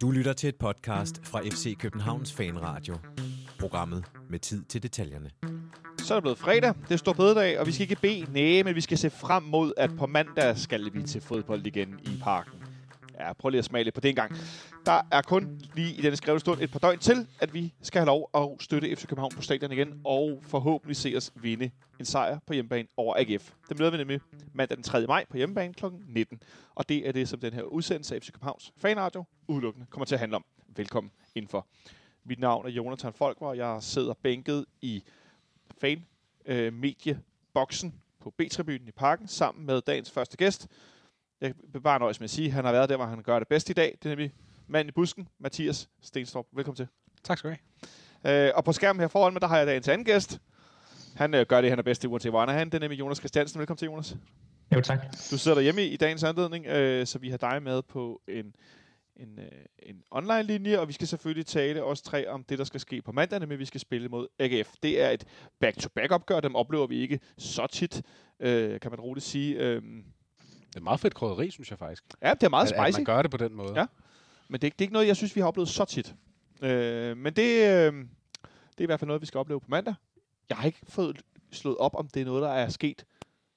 Du lytter til et podcast fra FC Københavns Fanradio. Programmet med tid til detaljerne. Så er det blevet fredag. Det er stor bededag, og vi skal ikke bede næge, men vi skal se frem mod, at på mandag skal vi til fodbold igen i parken. Ja, prøv lige at smage lidt på det en gang. Der er kun lige i denne skrevne stund et par døgn til, at vi skal have lov at støtte FC København på stadion igen, og forhåbentlig se os vinde en sejr på hjemmebane over AGF. Det møder vi nemlig mandag den 3. maj på hjemmebane kl. 19. Og det er det, som den her udsendelse af FC Københavns fanradio udelukkende kommer til at handle om. Velkommen indenfor. Mit navn er Jonathan Folkvar, og jeg sidder bænket i fan øh, medieboksen på B-tribunen i parken, sammen med dagens første gæst. Jeg vil bare nøjes med at sige, at han har været der, hvor han gør det bedst i dag. Det er nemlig manden i busken, Mathias Stenstrup. Velkommen til. Tak skal du have. Øh, og på skærmen her foran mig, der har jeg dagens anden gæst. Han øh, gør det, han er bedst i, uanset hvor han er han. Det er nemlig Jonas Christiansen. Velkommen til, Jonas. Jo, tak. Du sidder derhjemme i, i dagens anledning, øh, så vi har dig med på en, en, øh, en online-linje, og vi skal selvfølgelig tale os tre om det, der skal ske på mandag, men vi skal spille mod AGF. Det er et back-to-back-opgør, dem oplever vi ikke så tit, øh, kan man roligt sige. Øh, Det er meget fedt krydderi, synes jeg faktisk. ja, det er meget At, at spicy. man gør det på den måde. Ja. Men det, er ikke- det er ikke noget, jeg synes, vi har oplevet så tit. Øh, men det, øh, det er i hvert fald noget, vi skal opleve på mandag. Jeg har ikke fået slået op, om det er noget, der er sket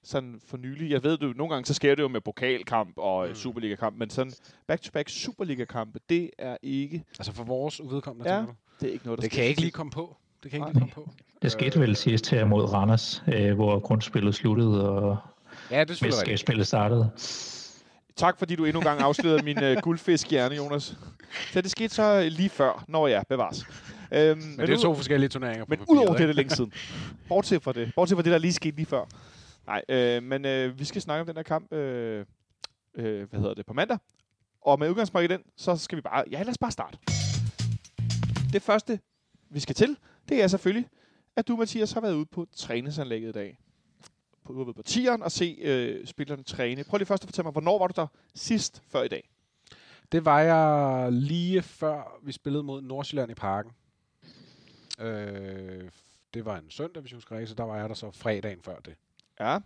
sådan for nylig. Jeg ved det jo, nogle gange så sker det jo med pokalkamp og mm. Superliga-kamp, men sådan back-to-back Superliga-kampe, det er ikke, Altså for vores udkommende, Ja, det er ikke noget, der Det sker kan jeg ikke lige komme på. Det kan jeg Nej. ikke lige komme på. Det skete vel sidst her mod Randers, øh, hvor grundspillet sluttede og Ja, det mesterskabsspillet startede. Tak fordi du endnu en gang afslørede min uh, guldfisk-hjerne, Jonas. Så det skete så lige før, når jeg bevares. Øhm, men Men det er to forskellige turneringer på Men udover det er det længe siden. Bortset fra det. Bortset fra det, der lige skete lige før. Nej, øh, men øh, vi skal snakke om den her kamp, øh, øh, hvad hedder det, på mandag. Og med udgangspunkt i den, så skal vi bare, ja lad os bare starte. Det første, vi skal til, det er selvfølgelig, at du, Mathias, har været ude på træningsanlægget i dag. På, været på tieren og se øh, spillerne træne. Prøv lige først at fortælle mig, hvornår var du der sidst før i dag? Det var jeg lige før, vi spillede mod Nordsjælland i parken. Øh, det var en søndag, hvis jeg husker rigtigt, så der var jeg der så fredagen før det. Ja.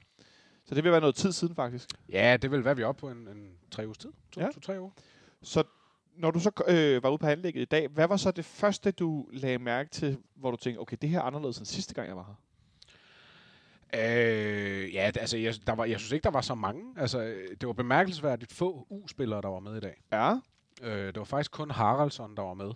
Så det vil være noget tid siden, faktisk. Ja, det vil være vi oppe på en, en tre ugers tid. To, ja. to tre uger. Så når du så øh, var ude på anlægget i dag, hvad var så det første, du lagde mærke til, hvor du tænkte, okay, det her er anderledes end sidste gang, jeg var her? Øh, ja, altså, jeg, der var, jeg synes ikke, der var så mange. Altså, øh, det var bemærkelsesværdigt få U-spillere, der var med i dag. Ja. Øh, det var faktisk kun Haraldsson, der var med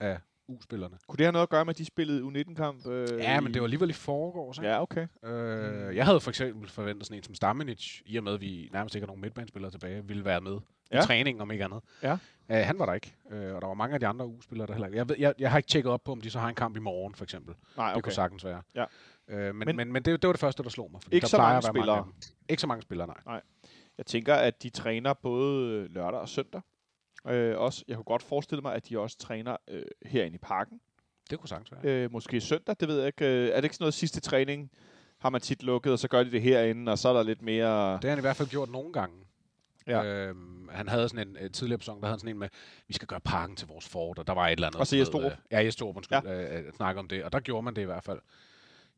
af U-spillerne. Kunne det have noget at gøre med, at de spillede U19-kamp? Øh, Ja, men det var alligevel i forgårs, ikke? Ja, okay. Øh, jeg havde for eksempel forventet sådan en som Stamenic, i og med, at vi nærmest ikke har nogen midtbanespillere tilbage, ville være med ja. I træningen, om ikke andet. Ja. Øh, han var der ikke, øh, og der var mange af de andre U-spillere, der heller ikke. Jeg, ved, jeg, jeg har ikke tjekket op på, om de så har en kamp i morgen, for eksempel. Nej, Okay. Det kunne sagtens være. Ja. Øh, men, Men- men, men, det, det var det første, der slog mig. fordi Ikke der så mange spillere. dem. Ikke så mange spillere, nej. Jeg tænker, at de træner både lørdag og søndag. Øh, også, jeg kunne godt forestille mig, at de også træner øh, herinde i parken. Det kunne sagtens være. Øh, måske søndag, det ved jeg ikke. Øh, er det ikke sådan noget sidste træning, har man tit lukket, og så gør de det herinde, og så er der lidt mere... Det har han i hvert fald gjort nogle gange. Ja. Øhm, han havde sådan en uh, tidligere sæson, der havde han sådan en med, vi skal gøre parken til vores fort, og der var et eller andet. Og så Jes øh, Ja, Jes Torup, undskyld, ja. øh, snakke om det, og der gjorde man det i hvert fald.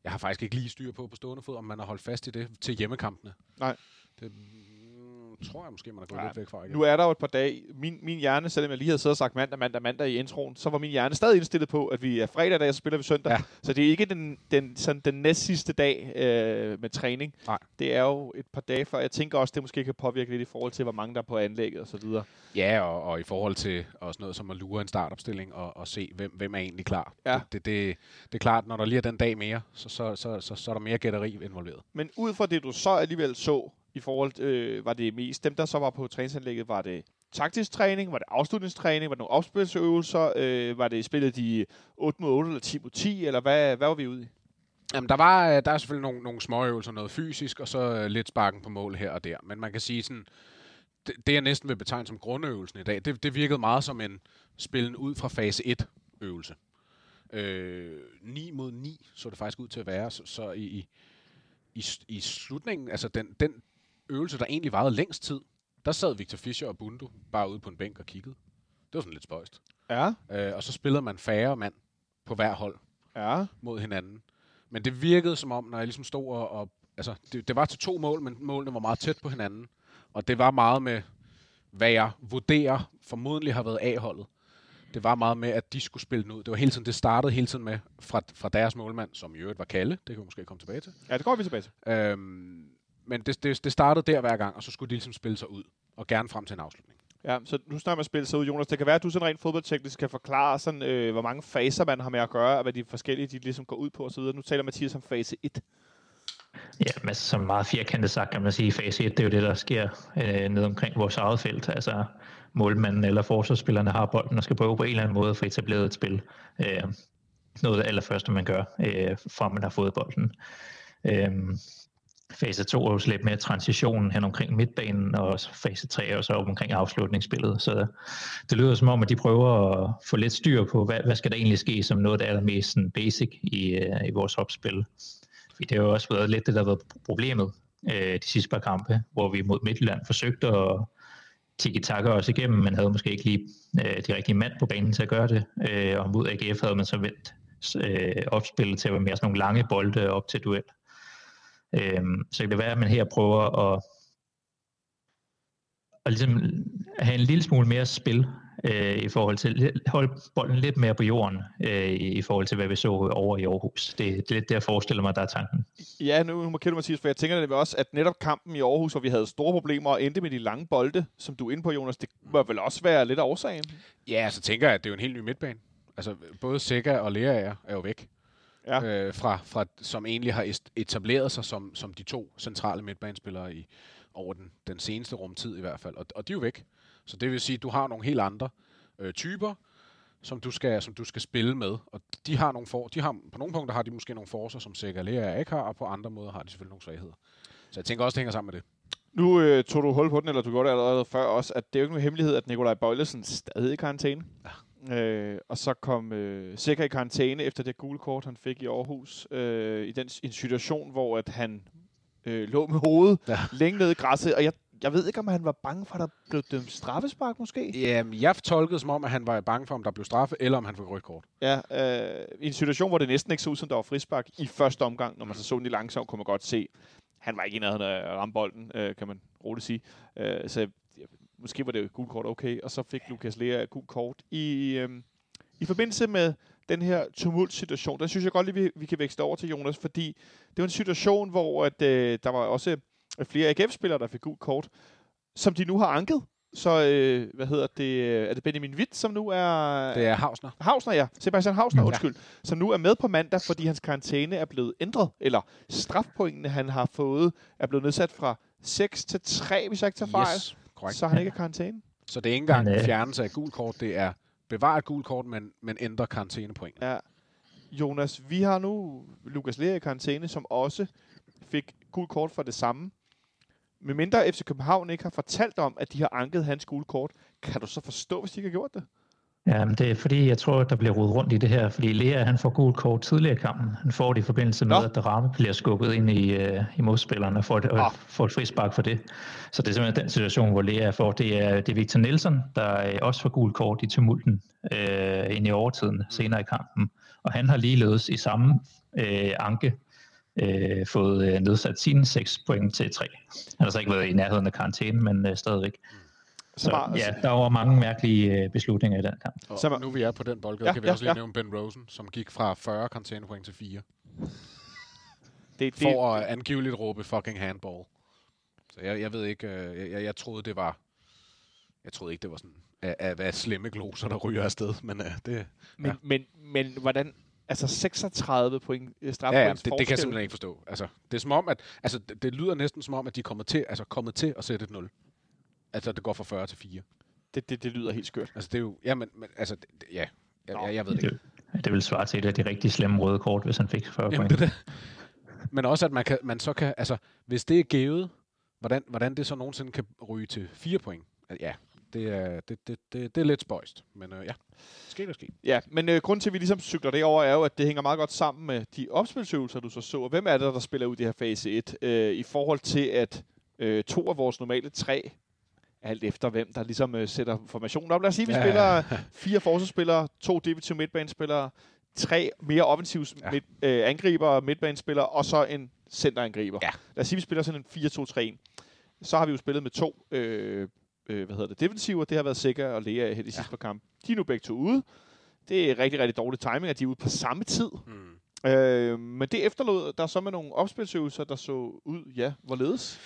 Jeg har faktisk ikke lige styr på på stående fod, om man har holdt fast i det til hjemmekampene. Nej. Det tror jeg måske, man er gået Ja, lidt væk fra igen. Nu er der jo et par dage. Min, min hjerne, selvom jeg lige havde siddet og sagt mandag, mandag, mandag i introen, så var min hjerne stadig indstillet på, at vi er fredag dag, og så spiller vi søndag. Ja. Så det er ikke den, den, sådan den næst sidste dag øh, med træning. Nej. Det er jo et par dage før. Jeg tænker også, det måske kan påvirke lidt i forhold til, hvor mange der er på anlægget og så videre. Ja, og, og i forhold til også noget som at lure en startopstilling og, og se, hvem, hvem er egentlig klar. Ja. Det, det, det, det er klart, når der lige er den dag mere, så, så, så, så, så er der mere gætteri involveret. Men ud fra det, du så alligevel så, i forhold øh, var det mest, dem der så var på træningsanlægget, var det taktisk træning, var det afslutningstræning, var det nogle opspilsøvelser, øh, var det spillet de 8 mod 8 eller 10 mod 10, eller hvad, hvad var vi ude i? Jamen, der, var, øh, der er selvfølgelig nogle, nogle småøvelser, noget fysisk, og så øh, lidt sparken på mål her og der. Men man kan sige sådan, det, det jeg næsten vil betegne som grundøvelsen i dag, det, det virkede meget som en spillen ud fra fase 1 øvelse. Øh, 9 mod 9 så det faktisk ud til at være, så, så i, i, i, i slutningen, altså den, den øvelse, der egentlig varede længst tid, der sad Victor Fischer og Bundu bare ude på en bænk og kiggede. Det var sådan lidt spøjst. Ja, Øh, og så spillede man færre mand på hver hold ja. mod hinanden. Men det virkede som om, når jeg ligesom stod og... og altså, det, det var til to mål, men målene var meget tæt på hinanden. Og det var meget med, hvad jeg vurderer formodentlig har været A-holdet. det var meget med, at de skulle spille den ud. Det var hele tiden, det startede hele tiden med, fra, fra deres målmand, som i øvrigt var Kalle, det kan vi måske komme tilbage til. Ja, det går vi tilbage til. Øhm, men det, det, det startede der hver gang, og så skulle de ligesom spille sig ud, og gerne frem til en afslutning. Ja, så nu snakker man spille sig ud, Jonas. Det kan være, at du sådan rent fodboldteknisk kan forklare, sådan, øh, hvor mange faser man har med at gøre, og hvad de forskellige de ligesom går ud på osv. Nu taler Mathias om fase 1. Ja, men som meget firkantet sagt kan man sige, fase 1, det er jo det, der sker øh, ned omkring vores eget felt. Altså målmanden eller forsvarsspillerne har bolden og skal prøve på en eller anden måde at få etableret et spil. Øh, noget af det allerførste, man gør, øh, fra man har fået bolden. Øh, fase 2 er jo lidt mere transitionen hen omkring midtbanen, og fase 3 er jo så omkring afslutningsspillet. Så det lyder som om, at de prøver at få lidt styr på, hvad, hvad skal der egentlig ske som noget der det allermest sådan, basic i, øh, i vores opspil. Fordi det har jo også været lidt det, der har været problemet øh, de sidste par kampe, hvor vi mod Midtjylland forsøgte at tiki-taka også igennem, men havde måske ikke lige øh, de rigtige mand på banen til at gøre det. Øh, og mod AGF havde man så vendt øh, opspillet til at være mere sådan nogle lange bolde op til duel. Øh, så det kan være, at man her prøver at, at ligesom have en lille smule mere spil øh, i forhold til holde bolden lidt mere på jorden øh, i forhold til, hvad vi så over i Aarhus. Det, det er lidt det, jeg forestiller mig, der er tanken. Ja, nu markerer du, Mathias, for jeg tænker det også, at netop kampen i Aarhus, hvor vi havde store problemer og endte med de lange bolde, som du er inde på, Jonas, det må vel også være lidt af årsagen? Ja, så tænker jeg, at det er jo en helt ny midtbane. Altså, både Sikker og Lea er jo væk. Ja. Øh, fra, fra, som egentlig har etableret sig som, som de to centrale midtbanespillere i, over den, den seneste rumtid i hvert fald. Og, og de er jo væk. Så det vil sige, at du har nogle helt andre øh, typer, som du, skal, som du skal spille med. Og de har nogle for, de har, på nogle punkter har de måske nogle forser, som Sikker Lea ikke har, og på andre måder har de selvfølgelig nogle svagheder. Så jeg tænker også, det hænger sammen med det. Nu øh, tog du hul på den, eller du gjorde det allerede før også, at det er jo ikke nogen hemmelighed, at Nikolaj Bøjlesen stadig i karantæne. Ja. Øh, og så kom øh, Sikker i karantæne efter det gule kort, han fik i Aarhus, øh, i den en situation, hvor at han øh, lå med hovedet ja. længe nede i græsset. Og jeg, jeg ved ikke, om han var bange for, at der blev dømt straffespark måske? Jamen, jeg tolkede som om, at han var bange for, om der blev straffe, eller om han fik rødt kort. Ja, øh, i en situation, hvor det næsten ikke så ud, som der var frispark i første omgang, når man så så den i langsomt, kunne man godt se, han var ikke i nærheden af ramme bolden, øh, kan man roligt sige. Øh, så måske var det jo gult kort okay, og så fik Lukas Lea et gult kort. I, øh, I forbindelse med den her tumultsituation, der synes jeg godt lige, vi, vi kan vækste over til Jonas, fordi det var en situation, hvor at, øh, der var også flere AGF-spillere, der fik gult kort, som de nu har anket. Så, øh, hvad hedder det, er det Benjamin Witt, som nu er... Det er Hausner. Hausner, ja. Sebastian Hausner, undskyld. Ja. Som nu er med på mandag, fordi hans karantæne er blevet ændret. Eller strafpointene, han har fået, er blevet nedsat fra 6 til 3, hvis jeg ikke tager fejl. Yes, korrekt. Så han ikke er karantæne. Så det er ikke engang en fjernelse af gult kort, det er bevare et gult kort, men, men ændre karantænepoint. Ja. Jonas, vi har nu Lukas Lea i karantæne, som også fik gult kort for det samme. Med mindre FC København ikke har fortalt om, at de har anket hans gule kort, kan du så forstå, hvis de ikke har gjort det? Ja, det er fordi, jeg tror, at der bliver rodet rundt i det her, fordi Lea han får gult kort tidligere i kampen. Han får det i forbindelse med, Nå. at Darame bliver skubbet ind i, uh, i modspilleren og får, det, og får et frispark for det. Så det er simpelthen den situation, hvor Lea får. Det er, det er Victor Nielsen, der uh, også får gult kort i tumulten uh, ind i overtiden senere i kampen. Og han har ligeledes i samme uh, anke uh, fået uh, nedsat sine 6 point til 3. Han har så ikke været i nærheden af karantæne, men uh, stadigvæk. Mm. Så, bare, ja, der var mange mærkelige øh, beslutninger i den kamp. Og så, nu vi er på den boldgade, ja, kan vi ja, også lige ja. nævne Ben Rosen, som gik fra 40 containerpoint til 4. Det, det, for at angiveligt råbe fucking handball. Så jeg, jeg ved ikke, øh, jeg, jeg troede det var, jeg troede ikke det var sådan, at, at hvad slemme gloser, der ryger afsted, men uh, det... Men, ja. men, men hvordan, altså 36 point straf ja, ja, det, det, kan jeg simpelthen ikke forstå. Altså, det er som om, at, altså, det, det lyder næsten som om, at de kommer til, altså, kommet til at sætte et 0. Altså, det går fra 40 til 4. Det, det, det lyder helt skørt. Altså, det er jo... Ja, men, men altså, det, ja. Jeg, jeg, jeg ved det, det ikke. Det vil svare til et af de rigtig slemme røde kort, hvis han fik 40 Jamen, point. Det, det. Men også, at man, kan, man så kan... Altså, hvis det er givet, hvordan, hvordan det så nogensinde kan ryge til 4 point. Ja, det er, det, det, det, det er lidt spøjst. Men øh, ja, sker der sker. Ja, men øh, grunden til, at vi ligesom cykler det over, er jo, at det hænger meget godt sammen med de opspilsøvelser, du så så. Hvem er det, der spiller ud i det her fase 1? Øh, I forhold til, at øh, to af vores normale tre alt efter hvem der ligesom øh, sætter formationen op. Lad os sige, at vi ja, spiller fire forsvarsspillere, to defensive midtbanespillere, tre mere offensive ja. midt, øh, angriber, midtbanespillere, og så en centerangriber. Ja. Lad os sige, at vi spiller sådan en 4-2-3-1. Så har vi jo spillet med to øh, øh, hvad hedder det, defensiver. Det har været Sikker og Lea her de sidste par kampe. De er nu begge to ude. Det er rigtig, rigtig dårlig timing, at de er ude på samme tid. Mm. Øh, men det efterlod der så med nogle opspilsøvelser, der så ud, ja, hvorledes?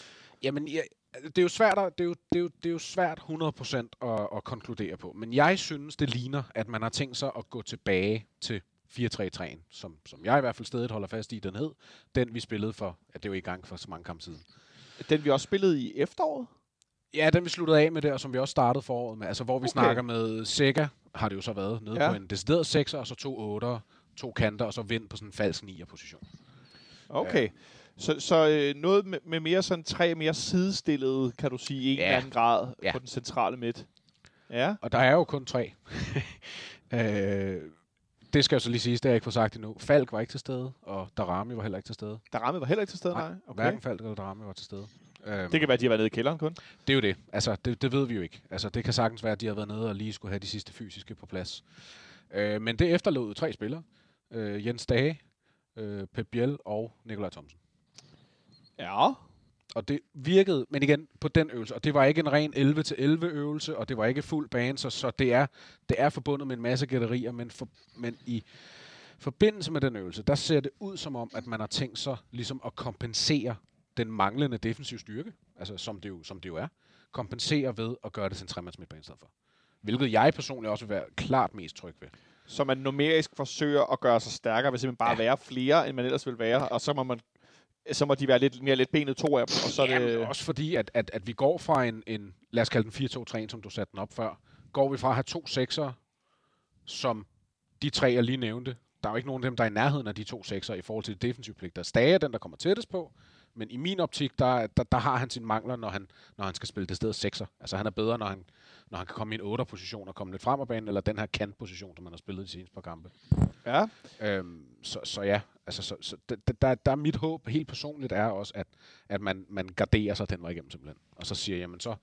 Jamen, ja, det er jo svært, at, det er jo, det er jo, det er jo svært 100% at, at konkludere på. Men jeg synes, det ligner, at man har tænkt sig at gå tilbage til 4-3-3'en, som, som jeg i hvert fald stedet holder fast i, den hed. Den, vi spillede for, ja, det var i gang for så mange kampe siden. Den vi også spillede i efteråret? Ja, den vi sluttede af med der, som vi også startede foråret med. Altså, hvor vi Okay. snakker med Sega, har det jo så været, nede Ja. ja. på en decideret 6'er, og så to 8'er, to kanter, og så vind på sådan en falsk 9'er position. Okay. Så, så øh, noget med, med mere sådan tre mere sidestillede, kan du sige, i en Ja. eller anden grad Ja. på den centrale midt. Ja. Og der er jo kun tre. øh, det skal jo så lige siges, det har jeg ikke fået sagt endnu. Falk var ikke til stede, og Darami var heller ikke til stede. Der ramme var heller ikke til stede, nej. Nej, Okay. Hverken Falk eller Darami var til stede. Øhm, Det kan være, at de har været nede i kælderen kun. Det er jo det. Altså, det, det ved vi jo ikke. Altså, det kan sagtens være, at de har været nede og lige skulle have de sidste fysiske på plads. Øh, men det efterlod tre spillere. Øh, Jens Dage, øh, Pep Biel og Nikolaj Thomsen. Ja. Og det virkede, men igen, på den øvelse. Og det var ikke en ren 11-11 øvelse, og det var ikke fuld bane, så, så det, er, det er forbundet med en masse gætterier, men, for, men i forbindelse med den øvelse, der ser det ud som om, at man har tænkt sig ligesom at kompensere den manglende defensiv styrke, altså som det jo, som det jo er, kompensere ved at gøre det til en tremands midtbane i stedet for. Hvilket jeg personligt også vil være klart mest tryg ved. Så man numerisk forsøger at gøre sig stærkere, ved simpelthen bare ja. Ja. være flere, end man ellers vil være. Og så må man så må de være lidt mere let benet to af dem, og så er Jamen, det... også fordi, at, at, at vi går fra en, en, lad os kalde den 4-2-3, som du satte den op før, går vi fra at have to sekser, som de tre, jeg lige nævnte. Der er jo ikke nogen af dem, der er i nærheden af de to sekser i forhold til de defensive pligter. Stage er den, der kommer tættest på, men i min optik, der, der, der har han sine mangler, når han, når han skal spille det sted sekser. Altså han er bedre, når han, når han kan komme i en 8'er-position og komme lidt frem af banen, eller den her kant-position, som han har spillet de seneste par kampe. Ja. Øhm, så, så ja, altså, så, så der, der, der er mit håb helt personligt er også, at, at man, man garderer sig den vej igennem simpelthen. Og så siger, jamen så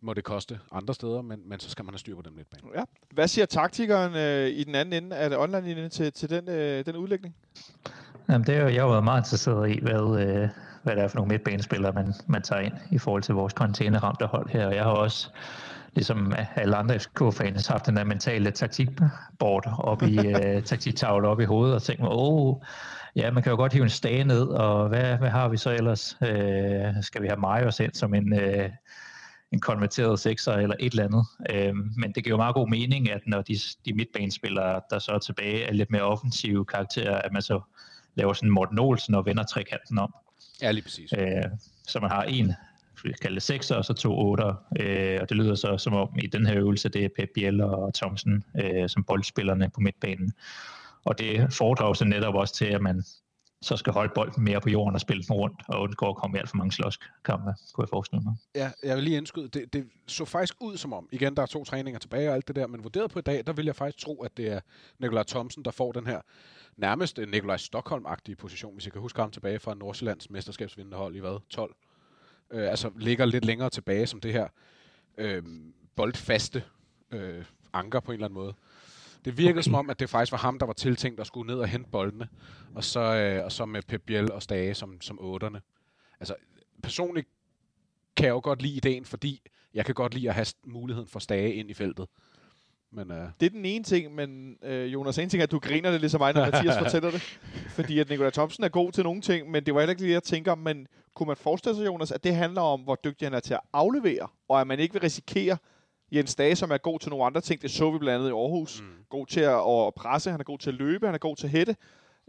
må det koste andre steder, men, men så skal man have styr på dem lidt bane. ja. Hvad siger taktikeren øh, i den anden ende af det online linje til, til den, øh, den udlægning? Jamen, det er jo, jeg har været meget interesseret i, hvad, øh, hvad det er for nogle midtbanespillere, man, man tager ind i forhold til vores karantæneramte hold her. Og jeg har også, ligesom alle andre FCK-fans, haft den der mentale taktikbord op i øh, taktiktavle op i hovedet og tænkt mig, åh, ja, man kan jo godt hive en stage ned, og hvad, hvad har vi så ellers? Øh, skal vi have Marius ind som en, øh, en konverteret sekser eller et eller andet? Øh, men det giver jo meget god mening, at når de, de midtbanespillere, der så er tilbage, er lidt mere offensive karakterer, at man så laver sådan Morten Olsen og vender trekanten om. Ja, lige præcis. Øh. Så man har en, vi kalde det sekser, og så to otter. Øh, og det lyder så som om i den her øvelse, det er Pep Biel og Thomsen øh, som boldspillerne på midtbanen. Og det foredrager sig netop også til, at man så skal holde bolden mere på jorden og spille den rundt, og undgå at komme i alt for mange slåskampe, kunne jeg forestille mig. Ja, jeg vil lige indskyde, det, det så faktisk ud som om, igen, der er to træninger tilbage og alt det der, men vurderet på i dag, der vil jeg faktisk tro, at det er Nikolaj Thomsen, der får den her nærmest øh, Nikolaj Stockholm-agtige position, hvis jeg kan huske ham tilbage fra Nordsjællands mesterskabsvindende hold i hvad? 12. Øh, altså ligger lidt længere tilbage som det her øh, boldfaste øh, anker på en eller anden måde. Det virkede okay. som om, at det faktisk var ham, der var tiltænkt at skulle ned og hente boldene, og så, øh, og så med Pep Biel og Stage som, som otterne. Altså, personligt kan jeg jo godt lide ideen, fordi jeg kan godt lide at have muligheden for Stage ind i feltet. Men øh, Det er den ene ting, men øh, Jonas, en ting er, at du griner det ligesom mig, når Mathias fortæller det. Fordi at Nikolaj Thomsen er god til nogle ting, men det var heller ikke det, jeg tænker. Men kunne man forestille sig, Jonas, at det handler om, hvor dygtig han er til at aflevere, og at man ikke vil risikere Jens Dage, som er god til nogle andre ting. Det så vi blandt andet i Aarhus. Mm. God til at, at presse, han er god til at løbe, han er god til at hætte.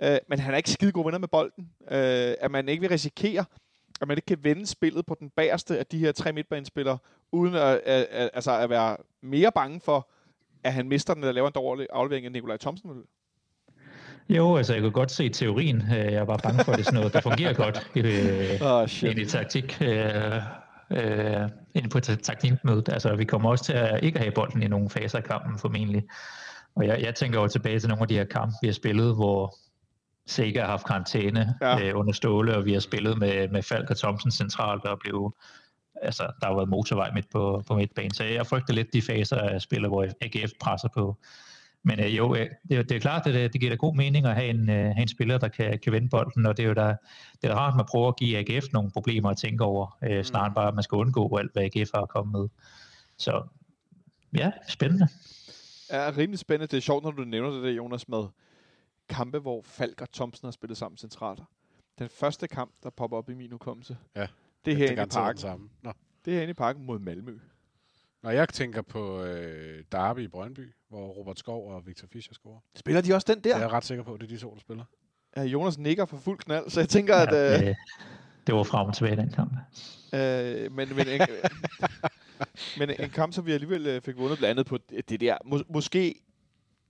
Øh, men han er ikke skide god venner med bolden. Øh, at man ikke vil risikere, at man ikke kan vende spillet på den bagerste af de her tre midtbanespillere, uden at, at, at, altså at være mere bange for, at han mister den, eller laver en dårlig aflevering, end Nikolaj Thomsen. Jo, altså jeg kunne godt se teorien. Øh, Jeg er bare bange for, at det er sådan noget, der fungerer godt i, øh, Oh, shit. ind i taktik. Øh, øh, ind på ta- taktikmødet. Altså, vi kommer også til at ikke have bolden i nogle faser af kampen formentlig. Og jeg, jeg tænker jo tilbage til nogle af de her kampe, vi har spillet, hvor Sega har haft karantæne ja. øh, under Ståle, og vi har spillet med, med Falk og Thomsen centralt, og blev, altså, der har været motorvej midt på, på midtbanen. Så jeg frygter lidt de faser af spillet, hvor AGF presser på. Men øh, jo, øh, det, er- det er klart, at det, det giver da god mening at have en, øh, have en spiller, der kan, kan vende bolden, og det er jo da, det er da rart, at man prøver at give AGF nogle problemer at tænke over, øh, snarere end bare, at man skal undgå alt, hvad AGF har kommet med. Så ja, spændende. er rimelig spændende. Det er sjovt, når du nævner det der, Jonas, med kampe, hvor Falk og Thomsen har spillet sammen centralt. Den første kamp, der popper op i min hukommelse, Ja, det er det her er inde i parken. samme. Nå. Det er herinde i parken mod Malmø. Når jeg tænker på øh, Derby i Brøndby, hvor Robert Skov og Victor Fischer scorer. Spiller de også den der? Jeg er ret sikker på, at det er de to, der spiller. Ja. Jonas nikker for fuld knald, så jeg tænker, Ja, at... Øh, det, det var frem og tilbage den kamp. Øh, men, men, en, men en kamp, som vi alligevel øh, fik vundet blandt andet på det det der. Mås- måske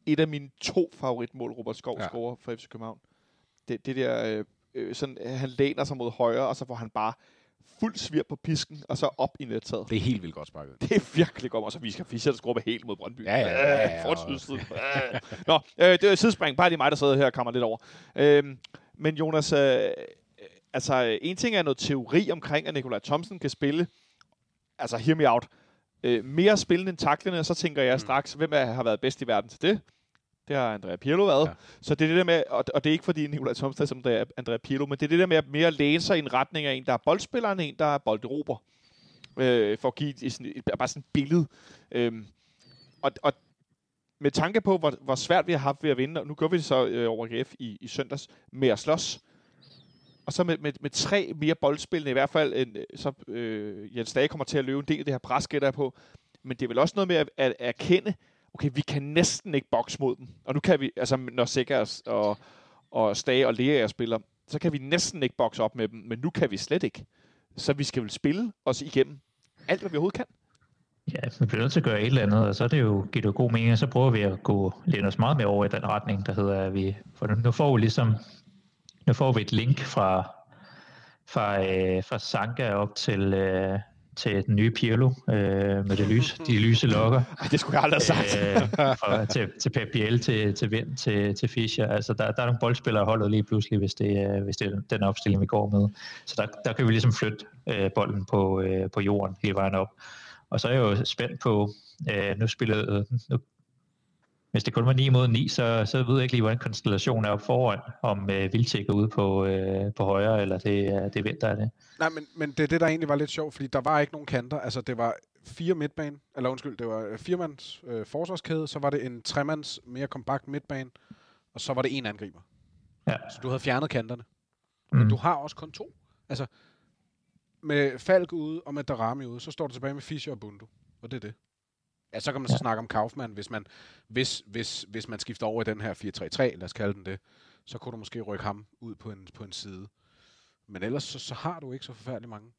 et af mine to favoritmål, Robert Skov ja. Scorer for FC København. Det, det der, øh, øh, sådan, han læner sig mod højre, og så får han bare fuld svir på pisken, og så op i nettaget. Det er helt vildt godt sparket. Det er virkelig godt. Og så vi skal Fischer, der scorer helt mod Brøndby. Ja, ja, ja, ja, Øh, og- sydsiden. Øh. Nå, øh, det er sidespring. Bare lige mig, der sidder her og kommer lidt over. Øh, men Jonas, øh, altså en ting er noget teori omkring, at Nikolaj Thomsen kan spille, altså hear me out, øh, mere spillende end taklende, så tænker jeg Mm. straks, hvem er, har været bedst i verden til det? Det har Andrea Pirlo været. Ja. Så det er det der med, og, og det er ikke fordi Nikolaj Thomsen er som Andrea, Andrea Pirlo, men det er det der med at mere læne sig i en retning af en, der er boldspiller, end en, der er bolderober. Øh, for at give et, sådan, et, bare sådan et billede. Øhm, og, og med tanke på, hvor, hvor svært vi har haft ved at vinde, og nu gør vi det så øh, over AGF i, i søndags, med at slås. Og så med, med, med tre mere boldspillende, i hvert fald, end, øh, så øh, Jens Dage kommer til at løbe en del af det her pres, gætter jeg på. Men det er vel også noget med at, at, at erkende, okay, vi kan næsten ikke bokse mod dem. Og nu kan vi, altså når Sikkers og, og Stage og Lea spiller, så kan vi næsten ikke bokse op med dem, men nu kan vi slet ikke. Så vi skal vel spille os igennem alt, hvad vi overhovedet kan. Ja, altså, vi bliver nødt til at gøre et eller andet, og så er det jo, giver det jo god mening, og så prøver vi at gå læne os meget mere over i den retning, der hedder, at vi, for nu får vi ligesom, nu får vi et link fra, fra, øh, fra Sanka op til, øh, til den nye Pirlo, øh, med det lyse, de lyse lokker, det skulle jeg aldrig have sagt. øh, fra, til, til Pep Biel, til, til Vind, til, til Fischer. Altså, der, der er nogle boldspillere holdet lige pludselig, hvis det, er- hvis det er den opstilling, vi går med. Så der, der kan vi ligesom flytte øh, bolden på, øh, på jorden hele vejen op. Og så er jeg jo spændt på, øh, nu spillede, nu, hvis det kun var 9 mod 9, så, så ved jeg ikke lige, hvordan konstellationen er op foran, om øh, Vildtjek er ude på, øh, på højre, eller det, er- det er Vind, der er det. Nej, men, men det er det, der egentlig var lidt sjovt, fordi der var ikke nogen kanter. Altså, det var fire midtbane, eller undskyld, det var firemands øh, forsvarskæde, så var det en tremands mere kompakt midtbane, og så var det en angriber. Ja. Så du havde fjernet kanterne. Mm. Men du har også kun to. Altså, med Falk ude og med Darami ude, så står du tilbage med Fischer og Bundu. Og det er det. Ja, så kan man så Ja. snakke om Kaufmann, hvis man, hvis, hvis, hvis man skifter over i den her 4-3-3, lad os kalde den det, så kunne du måske rykke ham ud på en, på en side. Men ellers så, så har du ikke så forfærdeligt mange.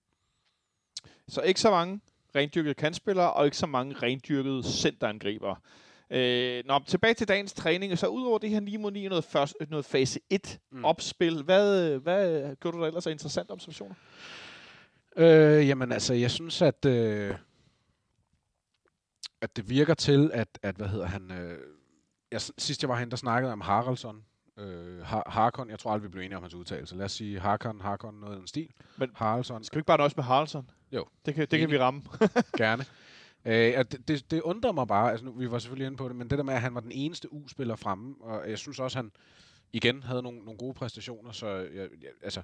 Så ikke så mange rendyrkede kantspillere, og ikke så mange rendyrkede centerangriber. Øh, nå, tilbage til dagens træning. Så udover det her 9 mod 9 og noget, først, noget fase 1 mm. Mm. opspil, hvad, hvad gjorde du der ellers af interessante observationer? Øh, jamen altså, jeg synes, at, øh, at det virker til, at, at hvad hedder han, øh, jeg, sidst jeg var hen, der snakkede om Haraldsson, øh, Har, Harkon, jeg tror aldrig, vi blev enige om hans udtalelse. Lad os sige Harkon, Harkon, noget i den stil. Men- Haraldsson, Skal vi ikke bare nøjes med Haraldsson? Jo. Det kan, det kan vi ramme. gerne. Øh, at det, det, det undrer mig bare, altså nu, vi var selvfølgelig inde på det, men det der med, at han var den eneste U-spiller fremme, og jeg synes også, han igen havde nogle, nogle gode præstationer, så jeg, jeg, altså,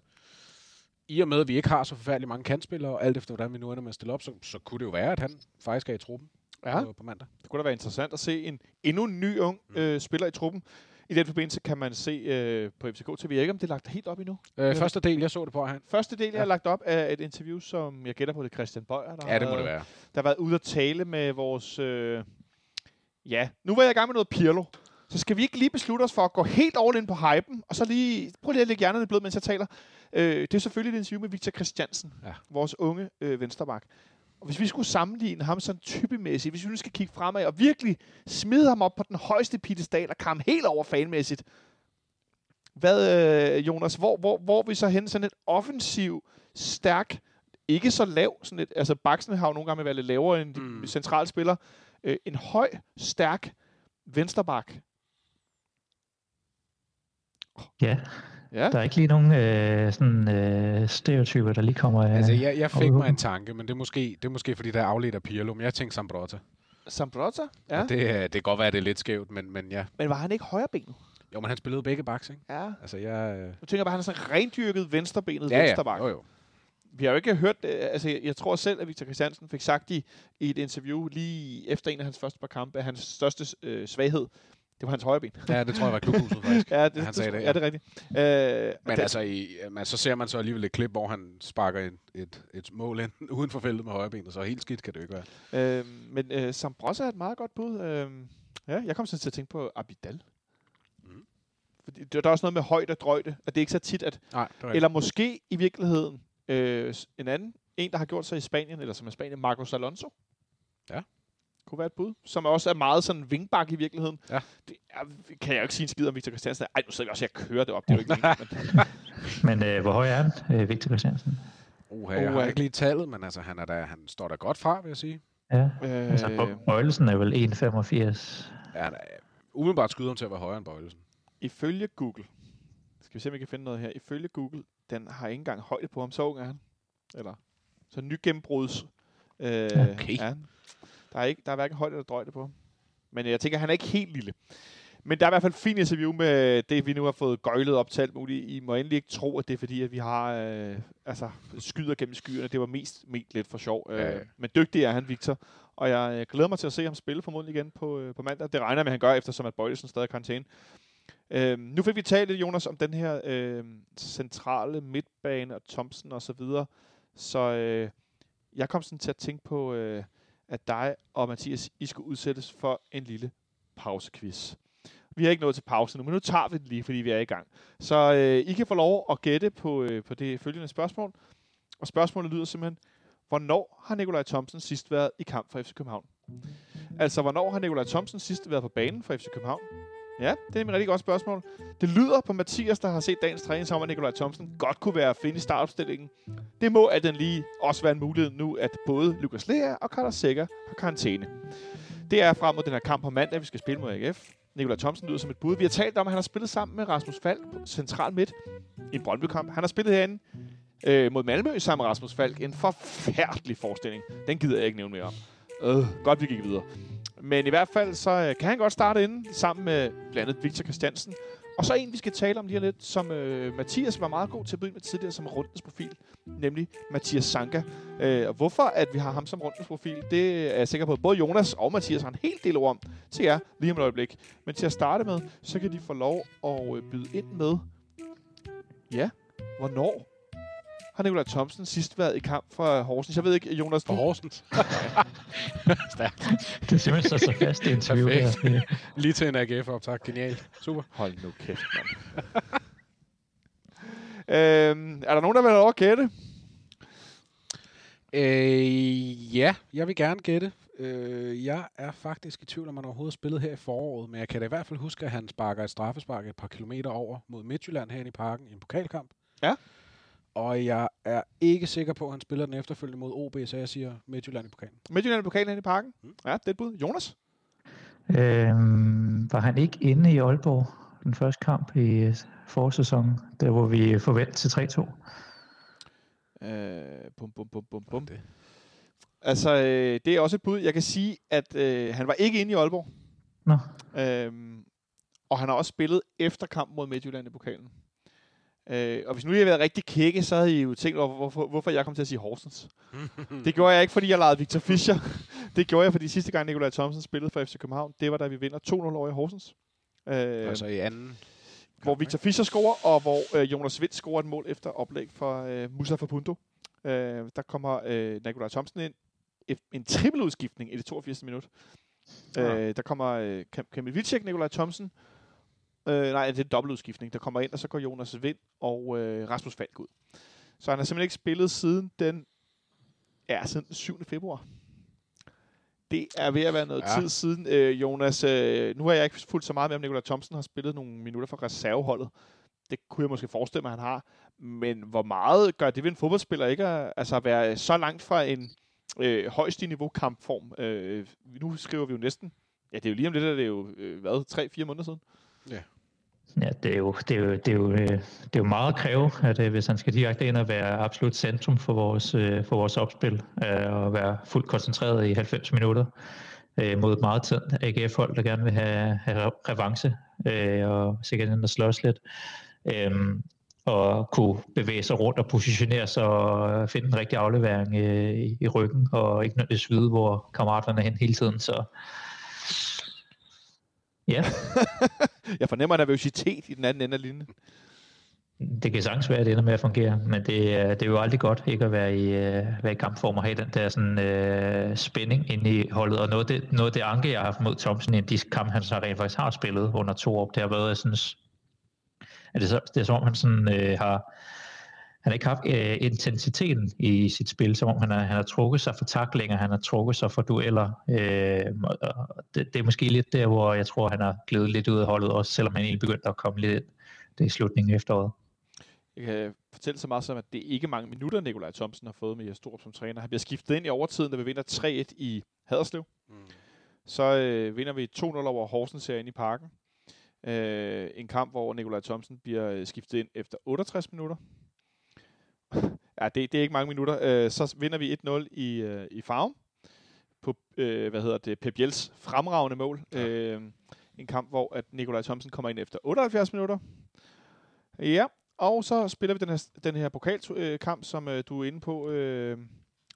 i og med, at vi ikke har så forfærdeligt mange kantspillere, og alt efter hvordan vi nu ender med at stille op, så, så kunne det jo være, at han faktisk er i truppen Ja. på, på mandag. Det kunne da være interessant at se en endnu en ny ung øh, spiller i truppen. I den forbindelse kan man se øh, på FCK TV. Jeg ikke, om det er lagt helt op endnu. Øh, første del, jeg så det på, han. Første del, jeg Ja. har lagt op, er et interview, som jeg gætter på, det Christian Bøjer, der, Ja, har det må været- det være. der har været ude at tale med vores... Øh, ja, nu var jeg i gang med noget Pirlo. Så skal vi ikke lige beslutte os for at gå helt all in på hypen, og så lige... Prøv lige at lægge hjernen i blød, mens jeg taler. Øh, det er selvfølgelig et interview med Victor Christiansen, Ja. vores unge øh, vensterbak. Og hvis vi skulle sammenligne ham sådan typemæssigt, hvis vi nu skal kigge fremad og virkelig smide ham op på den højeste piedestal og komme helt over fanmæssigt, hvad, øh, Jonas, hvor, hvor, hvor vi så hen sådan et offensiv, stærk, ikke så lav, sådan et, altså Baksen har jo nogle gange været lidt lavere end de mm. Mm. centrale spillere, øh, en høj, stærk vensterbak. Ja, Ja, der er ikke lige nogen øh, sådan, øh, stereotyper, der lige kommer af. Altså, jeg, jeg fik mig en tanke, men det er måske, det er måske fordi, der er afledt af Pirlo, men jeg tænkte Sambrotta. Sambrota, ja. Ja. Det, er- det kan godt være, at det er lidt skævt, men, men ja. Men var han ikke højrebenet? Jo, men han spillede begge backs, ikke? Ja. Altså, jeg... Øh... Nu tænker jeg bare, han er sådan rendyrket venstrebenet Ja, ja. vensterbak. Jo, jo. vi har jo ikke hørt, øh, altså jeg, jeg tror selv, at Victor Christiansen fik sagt i, i et interview lige efter en af hans første par kampe, at hans største øh, svaghed, det var hans højre ben. Ja, det tror jeg var klubhuset faktisk. ja, det, han sagde det, ja. ja. det er rigtigt. Øh, Men det, altså, i, man, så ser man så alligevel et klip, hvor han sparker et, et, et mål ind uden for feltet med højrebenet, så helt skidt kan det ikke være. øh, men øh, Sambrossa er et meget godt bud. Øh, ja, jeg kom sådan til at tænke på Abidal. Mhm. Fordi der, er også noget med højde og drøjde, at det er ikke så tit, at Nej, Eller måske i virkeligheden øh, en anden, en der har gjort sig i Spanien, eller som er Spanien, Marcos Alonso. Ja. Kunne være et bud. Som også er meget sådan vingbak i virkeligheden. Ja. Det er, kan jeg jo ikke sige en skid om Victor Christiansen. Ej, nu sidder vi også, jeg kører det op. Det er jo ikke men, Men øh, hvor høj er han, øh, Victor Christiansen? Uha, jeg har ikke lige tallet, men altså, han, er da, han står der godt fra, vil jeg sige. Ja, øh, altså Bøjelsen er vel 1,85. Ja, han er, umiddelbart skyder ham til at være højere end Bøjelsen. ifølge Google, skal vi se, om vi kan finde noget her. Ifølge Google, den har ikke engang højde på ham. Så ung er han. Eller, så ny gennembruds. Øh, Okay. er han. Der er, ikke, der er hverken højde eller drøjde på. Men jeg tænker, han er ikke helt lille. Men der er i hvert fald fint interview med det, vi nu har fået gøjlet op til alt muligt. I må endelig ikke tro, at det er fordi, at vi har øh, altså, skyder gennem skyerne. Det var mest ment lidt for sjov. Øh, Ja. Men dygtig er han, Victor. Og jeg glæder mig til at se ham spille formodentlig igen på, øh, på mandag. Det regner jeg med, at han gør, eftersom at Bøjlesen stadig er i karantæne. Øh, nu fik vi talt lidt, Jonas, om den her øh, centrale midtbane og Thompson og så videre. Så øh, jeg kom sådan til at tænke på, øh, at dig og Mathias, I skulle udsættes for en lille pausequiz. Vi har ikke nået til pause nu, men nu tager vi den lige, fordi vi er i gang. Så øh, I kan få lov at gætte på, øh, på det følgende spørgsmål. Og spørgsmålet lyder simpelthen, hvornår har Nikolaj Thomsen sidst været i kamp for FC København? Altså, hvornår har Nikolaj Thomsen sidst været på banen for FC København? Ja, det er et rigtig godt spørgsmål. Det lyder på Mathias, der har set dagens træning, sammen med Nikolaj Thomsen godt kunne være at finde i startopstillingen. Det må at den lige også være en mulighed nu, at både Lukas Lea og Carlos Sækker har karantæne. Det er frem mod den her kamp på mandag, vi skal spille mod AGF. Nikolaj Thomsen lyder som et bud. Vi har talt om, at han har spillet sammen med Rasmus Falk på central midt i en Brøndby-kamp. Han har spillet herinde øh, mod Malmø sammen med Rasmus Falk. En forfærdelig forestilling. Den gider jeg ikke nævne mere om. Øh, godt, vi gik videre. Men i hvert fald, så øh, kan han godt starte inde sammen med blandt andet Victor Christiansen. Og så en, vi skal tale om lige lidt, som øh, Mathias var meget god til at byde med tidligere som rundens profil, nemlig Mathias Sanka. Øh, og hvorfor at vi har ham som rundens profil, det er jeg sikker på, at både Jonas og Mathias har en hel del ord om til jer lige om et øjeblik. Men til at starte med, så kan de få lov at øh, byde ind med, ja, hvornår har Nikolaj Thomsen sidst været i kamp for Horsens? Jeg ved ikke, Jonas, For du, Horsens. Det er simpelthen så, så fast i interview Perfekt. her. Lige til en AGF-optag. Genialt. Super. Hold nu kæft, mand. øhm, er der nogen, der vil have lov at gætte? Øh, ja, jeg vil gerne gætte. Øh, jeg er faktisk i tvivl, om han overhovedet spillet her i foråret, men jeg kan da i hvert fald huske, at han sparker et straffespark et par kilometer over mod Midtjylland herinde i parken i en pokalkamp. Ja. Og jeg er ikke sikker på, at han spiller den efterfølgende mod OB, så jeg siger Midtjylland i pokalen. Midtjylland i pokalen i parken? Mm. Ja, det er et bud. Jonas? Øhm, var han ikke inde i Aalborg den første kamp i øh, forårssæsonen, der hvor vi forventede til 3-2? Øh, bum, bum, bum, bum, bum. Det. Altså, øh, det er også et bud. Jeg kan sige, at øh, han var ikke inde i Aalborg. Nå, Øhm, og han har også spillet efter kampen mod Midtjylland i pokalen. Øh, og hvis nu I havde været rigtig kække, så havde I jo tænkt over, hvorfor, hvorfor jeg kom til at sige Horsens. Det gjorde jeg ikke, fordi jeg lavede Victor Fischer. det gjorde jeg, fordi sidste gang Nikolaj Thomsen spillede for FC København, det var da vi vinder 2-0 over i Horsens. Øh, Altså i anden. hvor Victor Fischer scorer, og hvor øh, Jonas Vind scorer et mål efter oplæg for øh, Musa Punto. Øh, der kommer øh, Nikolaj Thomsen ind. En trippeludskiftning i det 82. minut. Ja. Øh, der kommer øh, Kam- Kamil Vilcek, Nikolaj Thomsen. Øh, nej, det er en dobbeltudskiftning. Der kommer ind, og så går Jonas Vind og øh, Rasmus Falk ud. Så han har simpelthen ikke spillet siden den, ja, siden den 7. februar. Det er ved at være noget Ja. tid siden, øh, Jonas. Øh, nu har jeg ikke fulgt så meget med, om Nikolaj Thomsen har spillet nogle minutter for reserveholdet. Det kunne jeg måske forestille mig, han har. Men hvor meget gør det ved en fodboldspiller ikke at, altså at være så langt fra en øh, højst i niveau kampform? Øh, nu skriver vi jo næsten, ja det er jo lige om lidt, er det jo, øh, hvad, 3-4 måneder siden? Ja, Ja, det er jo, det er jo, det er jo, øh, det er jo meget at kræve, at øh, hvis han skal direkte ind og være absolut centrum for vores, øh, for vores opspil, og være fuldt koncentreret i 90 minutter mod et meget tændt AGF-hold, der gerne vil have, have revanche, og sikkert ind og slås lidt. Og kunne bevæge sig rundt og positionere sig og finde en rigtig aflevering i, i ryggen, og ikke nødvendigvis vide, hvor kammeraterne er hen hele tiden. Så ja, Jeg fornemmer nervøsitet i den anden ende af linjen. det kan sagtens være, at det ender med at fungere, men det, er- det er jo aldrig godt ikke at være i, øh, være i kampform og have den der sådan, øh, spænding inde i holdet. Og noget af, det, noget af det anke, jeg har haft mod Thompson i de kampe, han så rent faktisk har spillet under to år, det har været, jeg synes, at det, er så, det er som om, han sådan, øh, har han har ikke haft øh, intensiteten i sit spil, som om han har, han har trukket sig for taklinger, han har trukket sig for dueller. Øh, og- det, det er måske lidt der, hvor jeg tror, han har glædet lidt ud af holdet, også selvom han egentlig begyndte at komme lidt det er i slutningen af efteråret. Jeg kan fortælle så meget som, at det er ikke mange minutter, Nikolaj Thomsen har fået med Jes Storup som træner. Han bliver skiftet ind i overtiden, da vi vinder 3-1 i Haderslev. Mm. Så øh, vinder vi 2-0 over Horsens herinde i parken. Øh, en kamp, hvor Nikolaj Thomsen bliver øh, skiftet ind efter 68 minutter. Ja, det, det er ikke mange minutter. Øh, så vinder vi 1-0 i, øh, i Farum på, øh, hvad hedder det, Pep Jels fremragende mål. Ja. Øh, en kamp, hvor at Nikolaj Thomsen kommer ind efter 78 minutter. Ja, og så spiller vi den her, den her pokalkamp, som øh, du er inde på, øh,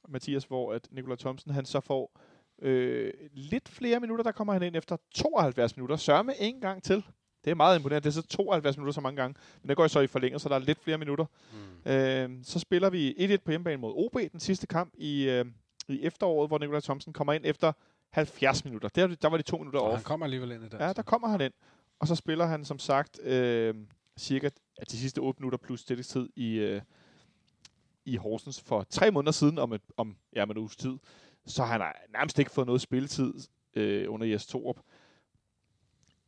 Mathias, hvor at Nikolaj Thomsen han så får øh, lidt flere minutter. Der kommer han ind efter 72 minutter. Sørme en gang til. Det er meget imponerende. Det er så 72 minutter så mange gange. Men det går så i forlænget, så der er lidt flere minutter. Mm. Øh, så spiller vi 1-1 på hjemmebane mod OB, den sidste kamp i, øh, i efteråret, hvor Nikolaj Thomsen kommer ind efter 70 minutter. Der, der var de to minutter off. han kommer alligevel ind i den. Ja, der kommer han ind. Og så spiller han som sagt øh, cirka de sidste 8 minutter plus tid i, øh, i Horsens for tre måneder siden om, et, om ja, om en uges tid. Så han har nærmest ikke fået noget spilletid øh, under Jes Torup.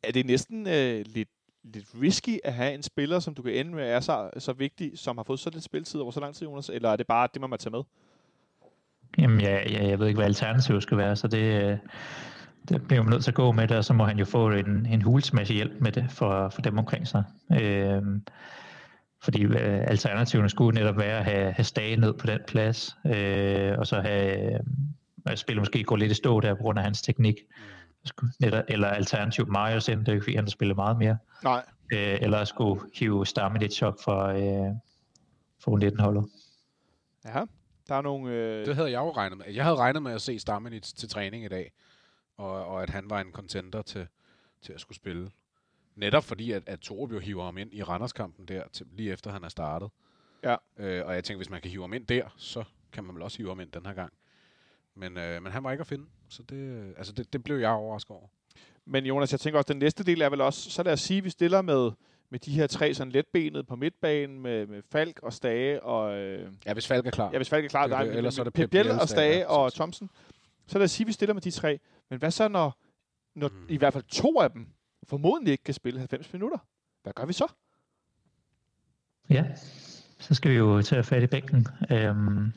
Er det næsten øh, lidt, lidt risky at have en spiller, som du kan ende med er så, så vigtig, som har fået så lidt spilletid over så lang tid, Jonas? Eller er det bare det, man må tage med? Jamen, ja, ja, jeg ved ikke, hvad alternativet skal være, så det, øh, det bliver man nødt til at gå med det, og så må han jo få en, en hulsmasse hjælp med det for, for dem omkring sig. Øhm, fordi øh, alternativerne skulle netop være at have, have Stage ned på den plads, øh, og så have øh, spillet måske gå lidt i stå der på grund af hans teknik. Skulle Netop, eller alternativt Marius ind, det er ikke fordi, han har spillet meget mere. Nej. Øh, eller skulle hive Stamenic op for, øh, for 19-holdet. Ja, der er nogle... Øh, Det havde jeg jo regnet med. Jeg havde regnet med at se Stammenitz til træning i dag, og, og at han var en contender til, til at skulle spille. Netop fordi, at, at Torup jo hiver ham ind i Randerskampen der, til, lige efter han er startet. Ja. Øh, og jeg tænkte, hvis man kan hive ham ind der, så kan man vel også hive ham ind den her gang. Men, øh, men han var ikke at finde, så det, øh, altså det, det blev jeg overrasket over. Men Jonas, jeg tænker også, den næste del er vel også, så lad os sige, at vi stiller med, med de her tre sådan letbenede på midtbanen, med, med Falk og Stage og... Øh, Ja, hvis Falk er klar. ja, hvis Falk er klar, Det er der det. er Ellers er det Pep Biel og Stage, ja, og Thomsen. Så lad os sige, at vi stiller med de tre. Men hvad så, når, når Mm. i hvert fald to af dem formodentlig ikke kan spille 90 minutter? Hvad gør vi så? Ja, så skal vi jo tage fat i bænken. Øhm,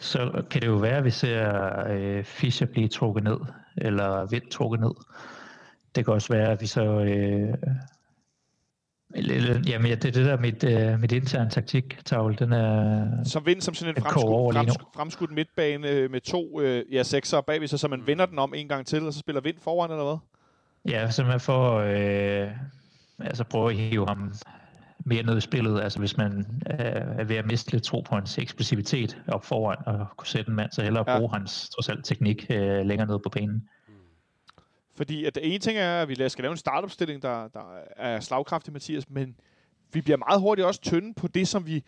så kan det jo være, at vi ser øh, Fischer blive trukket ned, eller Vind trukket ned. Det kan også være, at vi så... Øh, eller- jamen, ja, det er det der mit, øh, mit interne taktik-tavle. Den er... Som vind som sådan en fremskudt, fremskudt, fremskudt midtbane øh, med to øh, ja, sekser bagved sig, så man vender den om en gang til, og så spiller vind foran, eller hvad? Ja, simpelthen for øh, altså prøve at hive ham mere ned i spillet. Altså hvis man øh, er ved at miste lidt tro på hans eksplosivitet op foran og kunne sætte en mand, så hellere Ja. bruge hans trods alt teknik øh, længere ned på banen. Fordi at det ene ting er, at vi skal lave en startopstilling, der, der er slagkraftig, Mathias, men vi bliver meget hurtigt også tynde på det, som vi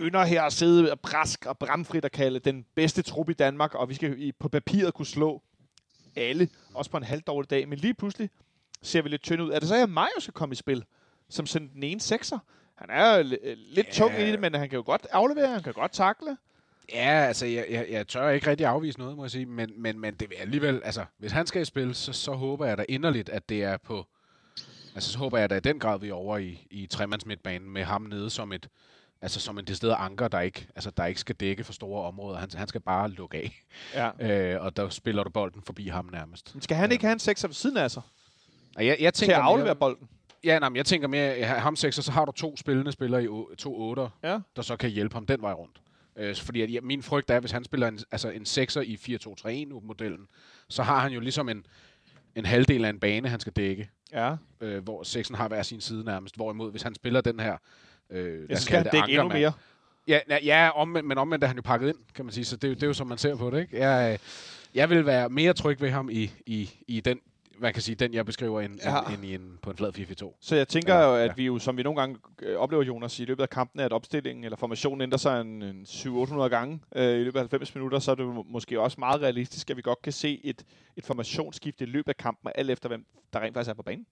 ynder her at sidde og brask og bramfrit og kalde den bedste trup i Danmark, og vi skal på papiret kunne slå alle, også på en halvdårlig dag. Men lige pludselig ser vi lidt tynde ud. Er det så, at Mario skal komme i spil, som sådan den ene sekser? Han er jo li- lidt Ja. tung i det, men han kan jo godt aflevere, han kan godt takle. Ja, altså, jeg, jeg, jeg tør ikke rigtig afvise noget, må jeg sige, men, men, men det vil alligevel, altså, hvis han skal i spil, så, så håber jeg da inderligt, at det er på, altså, så håber jeg da i den grad, vi er over i, i tremands midtbanen med ham nede som et, altså som en decideret anker, der ikke, altså, der ikke skal dække for store områder. Han, han skal bare lukke af, Ja. øh, og der spiller du bolden forbi ham nærmest. Men skal han ikke have en sekser ved siden af sig, jeg, jeg til tænker at aflevere mere, bolden? Ja, nej, men jeg tænker mere, ja, ham sekser, så har du to spillende spillere i o- to otter, Ja. der så kan hjælpe ham den vej rundt. Øh, fordi at, ja, min frygt er, hvis han spiller en, altså en 6'er i 4-2-3-1-modellen, så har han jo ligesom en, en halvdel af en bane, han skal dække, Ja. øh, hvor 6'en har hver sin side nærmest. Hvorimod, hvis han spiller den her Øh, Jeg skal han dække endnu mere. Ja, ja, ja omvendt, men omvendt er han jo pakket ind, kan man sige. Så det, er jo- det er jo, som man ser på det, ikke? Jeg, øh, jeg vil være mere tryg ved ham i, i, i den, hvad kan sige, den jeg beskriver, end, Ja. end, end i en, på en flad 4-4-2. Så jeg tænker Ja, jo, at ja. vi jo, som vi nogle gange øh, oplever, Jonas, i løbet af kampen, at opstillingen eller formationen ændrer sig en, en 700-800 gange øh, i løbet af 90 minutter, så er det måske også meget realistisk, at vi godt kan se et, et formationsskifte i løbet af kampen, alt efter hvem der rent faktisk er på banen.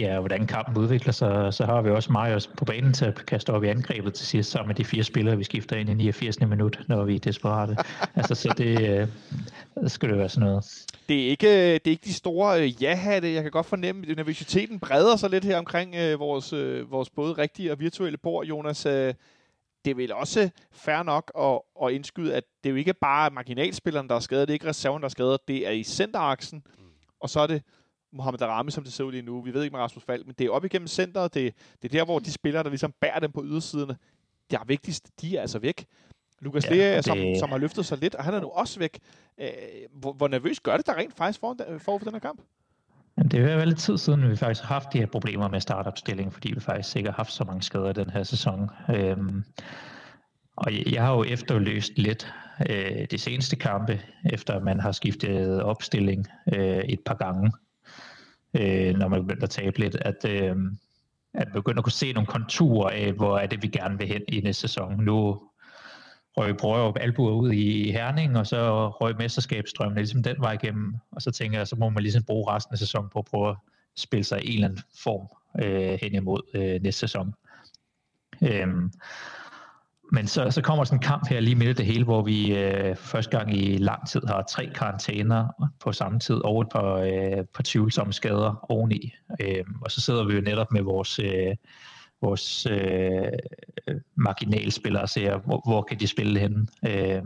Ja, og hvordan kampen udvikler sig, så har vi også Marius på banen til at kaste op i angrebet til sidst, sammen med de fire spillere, vi skifter ind i 89. minut, når vi er desperate. altså, så det øh, skal det være sådan noget. Det er ikke, det er ikke de store øh, ja-hatte. Jeg kan godt fornemme, at nervøsiteten breder sig lidt her omkring øh, vores, øh, vores både rigtige og virtuelle bord, Jonas. Øh, det er vel også fair nok at, at indskyde, at det er jo ikke bare marginalspilleren, der er skadet, det er ikke reserven, der er skadet, det er i centeraksen, og så er det Mohamed Darami, som det ser ud lige nu. Vi ved ikke med Rasmus Falk, men det er op igennem centeret. Det, det er der, hvor de spillere, der ligesom bærer dem på ydersiden, det er vigtigst, de er altså væk. Lukas Ja, Lea, og som, det- som har løftet sig lidt, og han er nu også væk. Øh, hvor, hvor nervøs gør det der rent faktisk for, for, for den her kamp? Jamen, det er jo lidt tid siden, vi faktisk har haft de her problemer med startopstillingen, fordi vi faktisk ikke har haft så mange skader i den her sæson. Øhm, og jeg, jeg har jo efterløst lidt øh, de seneste kampe, efter man har skiftet opstilling øh, et par gange, øh, når man begyndte at tabe lidt, at, øh, at begynde at kunne se nogle konturer af, hvor er det, vi gerne vil hen i næste sæson. Nu røg Brørup albuer ud i Herning, og så røg mesterskabsstrømmen ligesom den vej igennem. Og så tænker jeg, så må man ligesom bruge resten af sæsonen på at prøve at spille sig i en eller anden form øh, hen imod øh, næste sæson. Øhm, men så, så kommer sådan en kamp her lige midt i det hele, hvor vi øh, første gang i lang tid har tre karantæner på samme tid, og et par, øh, par tvivlsomme skader oveni. Øh, og så sidder vi jo netop med vores, øh, vores øh, marginalspillere og ser, hvor, hvor kan de spille henne. Øh,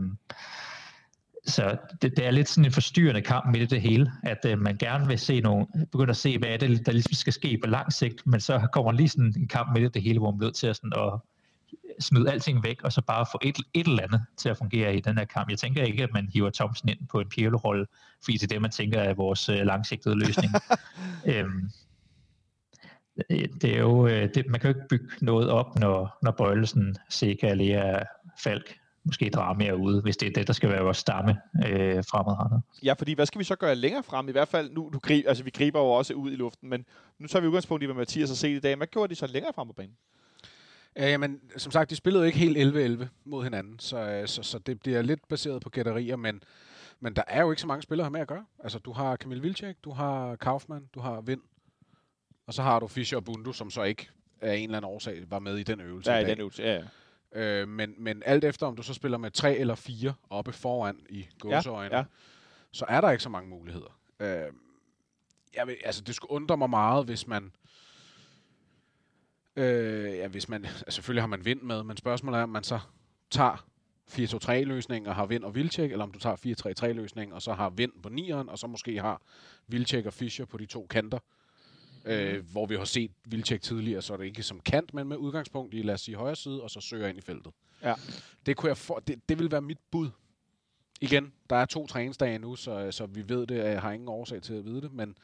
så det, det er lidt sådan en forstyrrende kamp midt i det hele, at øh, man gerne vil se nogle, begynde at se, hvad er det, der ligesom skal ske på lang sigt, men så kommer lige sådan en kamp midt i det hele, hvor man bliver nødt til at, sådan, at smide alting væk, og så bare få et, et eller andet til at fungere i den her kamp. Jeg tænker ikke, at man hiver Thomsen ind på en Pirlo-rolle, fordi det er det, man tænker er vores øh, langsigtede løsning. øhm, det det er jo, øh, det, man kan jo ikke bygge noget op, når, når Bøjlesen, Seca, Lea, Falk, måske Drama er ude, hvis det er det, der skal være vores stamme øh, fremadrettet. Ja, fordi hvad skal vi så gøre længere frem? I hvert fald, nu, nu grib, altså, vi griber jo også ud i luften, men nu tager vi udgangspunkt i, hvad Mathias har set i dag. Hvad gjorde de så længere frem på banen? Ja, jamen, som sagt, de spillede jo ikke helt 11-11 mod hinanden, så, øh, så, så det bliver lidt baseret på gætterier, men, men der er jo ikke så mange spillere her med at gøre. Altså, du har Kamil Vilcek, du har Kaufmann, du har Vind, og så har du Fischer og Bundu, som så ikke af en eller anden årsag var med i den øvelse Ja, i i den øvelse. Ja, ja. Øh, men, men alt efter, om du så spiller med tre eller fire oppe foran i gåseøjne, ja. ja. så er der ikke så mange muligheder. Øh, jeg vil, altså, det skulle undre mig meget, hvis man... Øh, ja, hvis man... Altså, selvfølgelig har man vind med, men spørgsmålet er, om man så tager 4-2-3-løsningen og har vind og Vilcek, eller om du tager 4-3-3-løsningen og så har vind på nieren, og så måske har Vilcek og Fischer på de to kanter. Øh, hvor vi har set Vilcek tidligere, så er det ikke som kant, men med udgangspunkt i, lad os sige, højre side, og så søger ind i feltet. Ja. Det, kunne jeg for, det, det vil være mit bud. Igen, der er to træningsdage nu, så, så vi ved det. Jeg har ingen årsag til at vide det, men,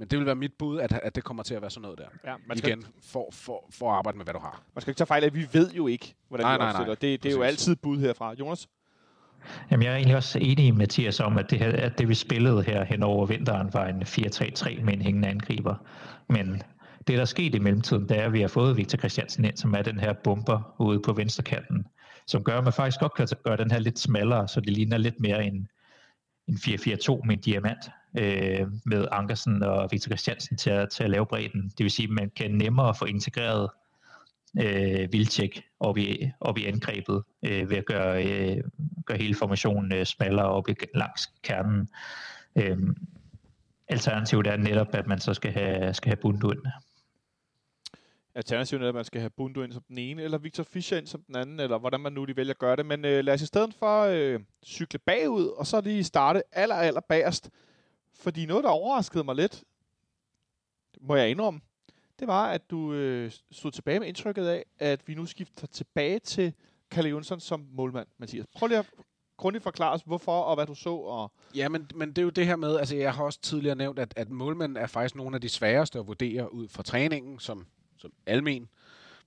men det vil være mit bud, at, at det kommer til at være sådan noget der. ja man, skal, Igen, for, for, for at arbejde med, hvad du har. man skal ikke tage fejl af, vi ved jo ikke, hvordan Nej, vi nej, nej. opstiller. Det, det er jo altid bud herfra. Jonas? Jamen, jeg er egentlig også enig med Mathias om, at det, her, at det vi spillede her hen over vinteren var en 4-3-3 med en hængende angriber. Men det, der er sket i mellemtiden, det er, at vi har fået Victor Christiansen ind, som er den her bomber ude på venstrekanten, som gør, at man faktisk godt kan gøre den her lidt smallere, så det ligner lidt mere en, en 4-4-2 med en diamant, øh, med Ankersen og Victor Christiansen til at, til at lave bredden. Det vil sige, at man kan nemmere få integreret øh, Vilcek op i, op i angrebet øh, ved at gøre, øh, gøre hele formationen øh, smallere op i, langs kernen. Øh, alternativet er netop, at man så skal have, skal have Bundu ind. Alternativet er, at man skal have Bundu ind som den ene, eller Victor Fischer ind som den anden, eller hvordan man nu lige vælger at gøre det. Men øh, lad os i stedet for øh, cykle bagud, og så lige starte aller, aller bagerst. Fordi noget, der overraskede mig lidt, må jeg indrømme, det var, at du øh, stod tilbage med indtrykket af, at vi nu skifter tilbage til Kalle Jonsson som målmand, Mathias. Prøv lige at grundigt forklare os, hvorfor og hvad du så. Og Ja, men, men det er jo det her med, altså jeg har også tidligere nævnt, at, at målmænd er faktisk nogle af de sværeste at vurdere ud fra træningen som, som almen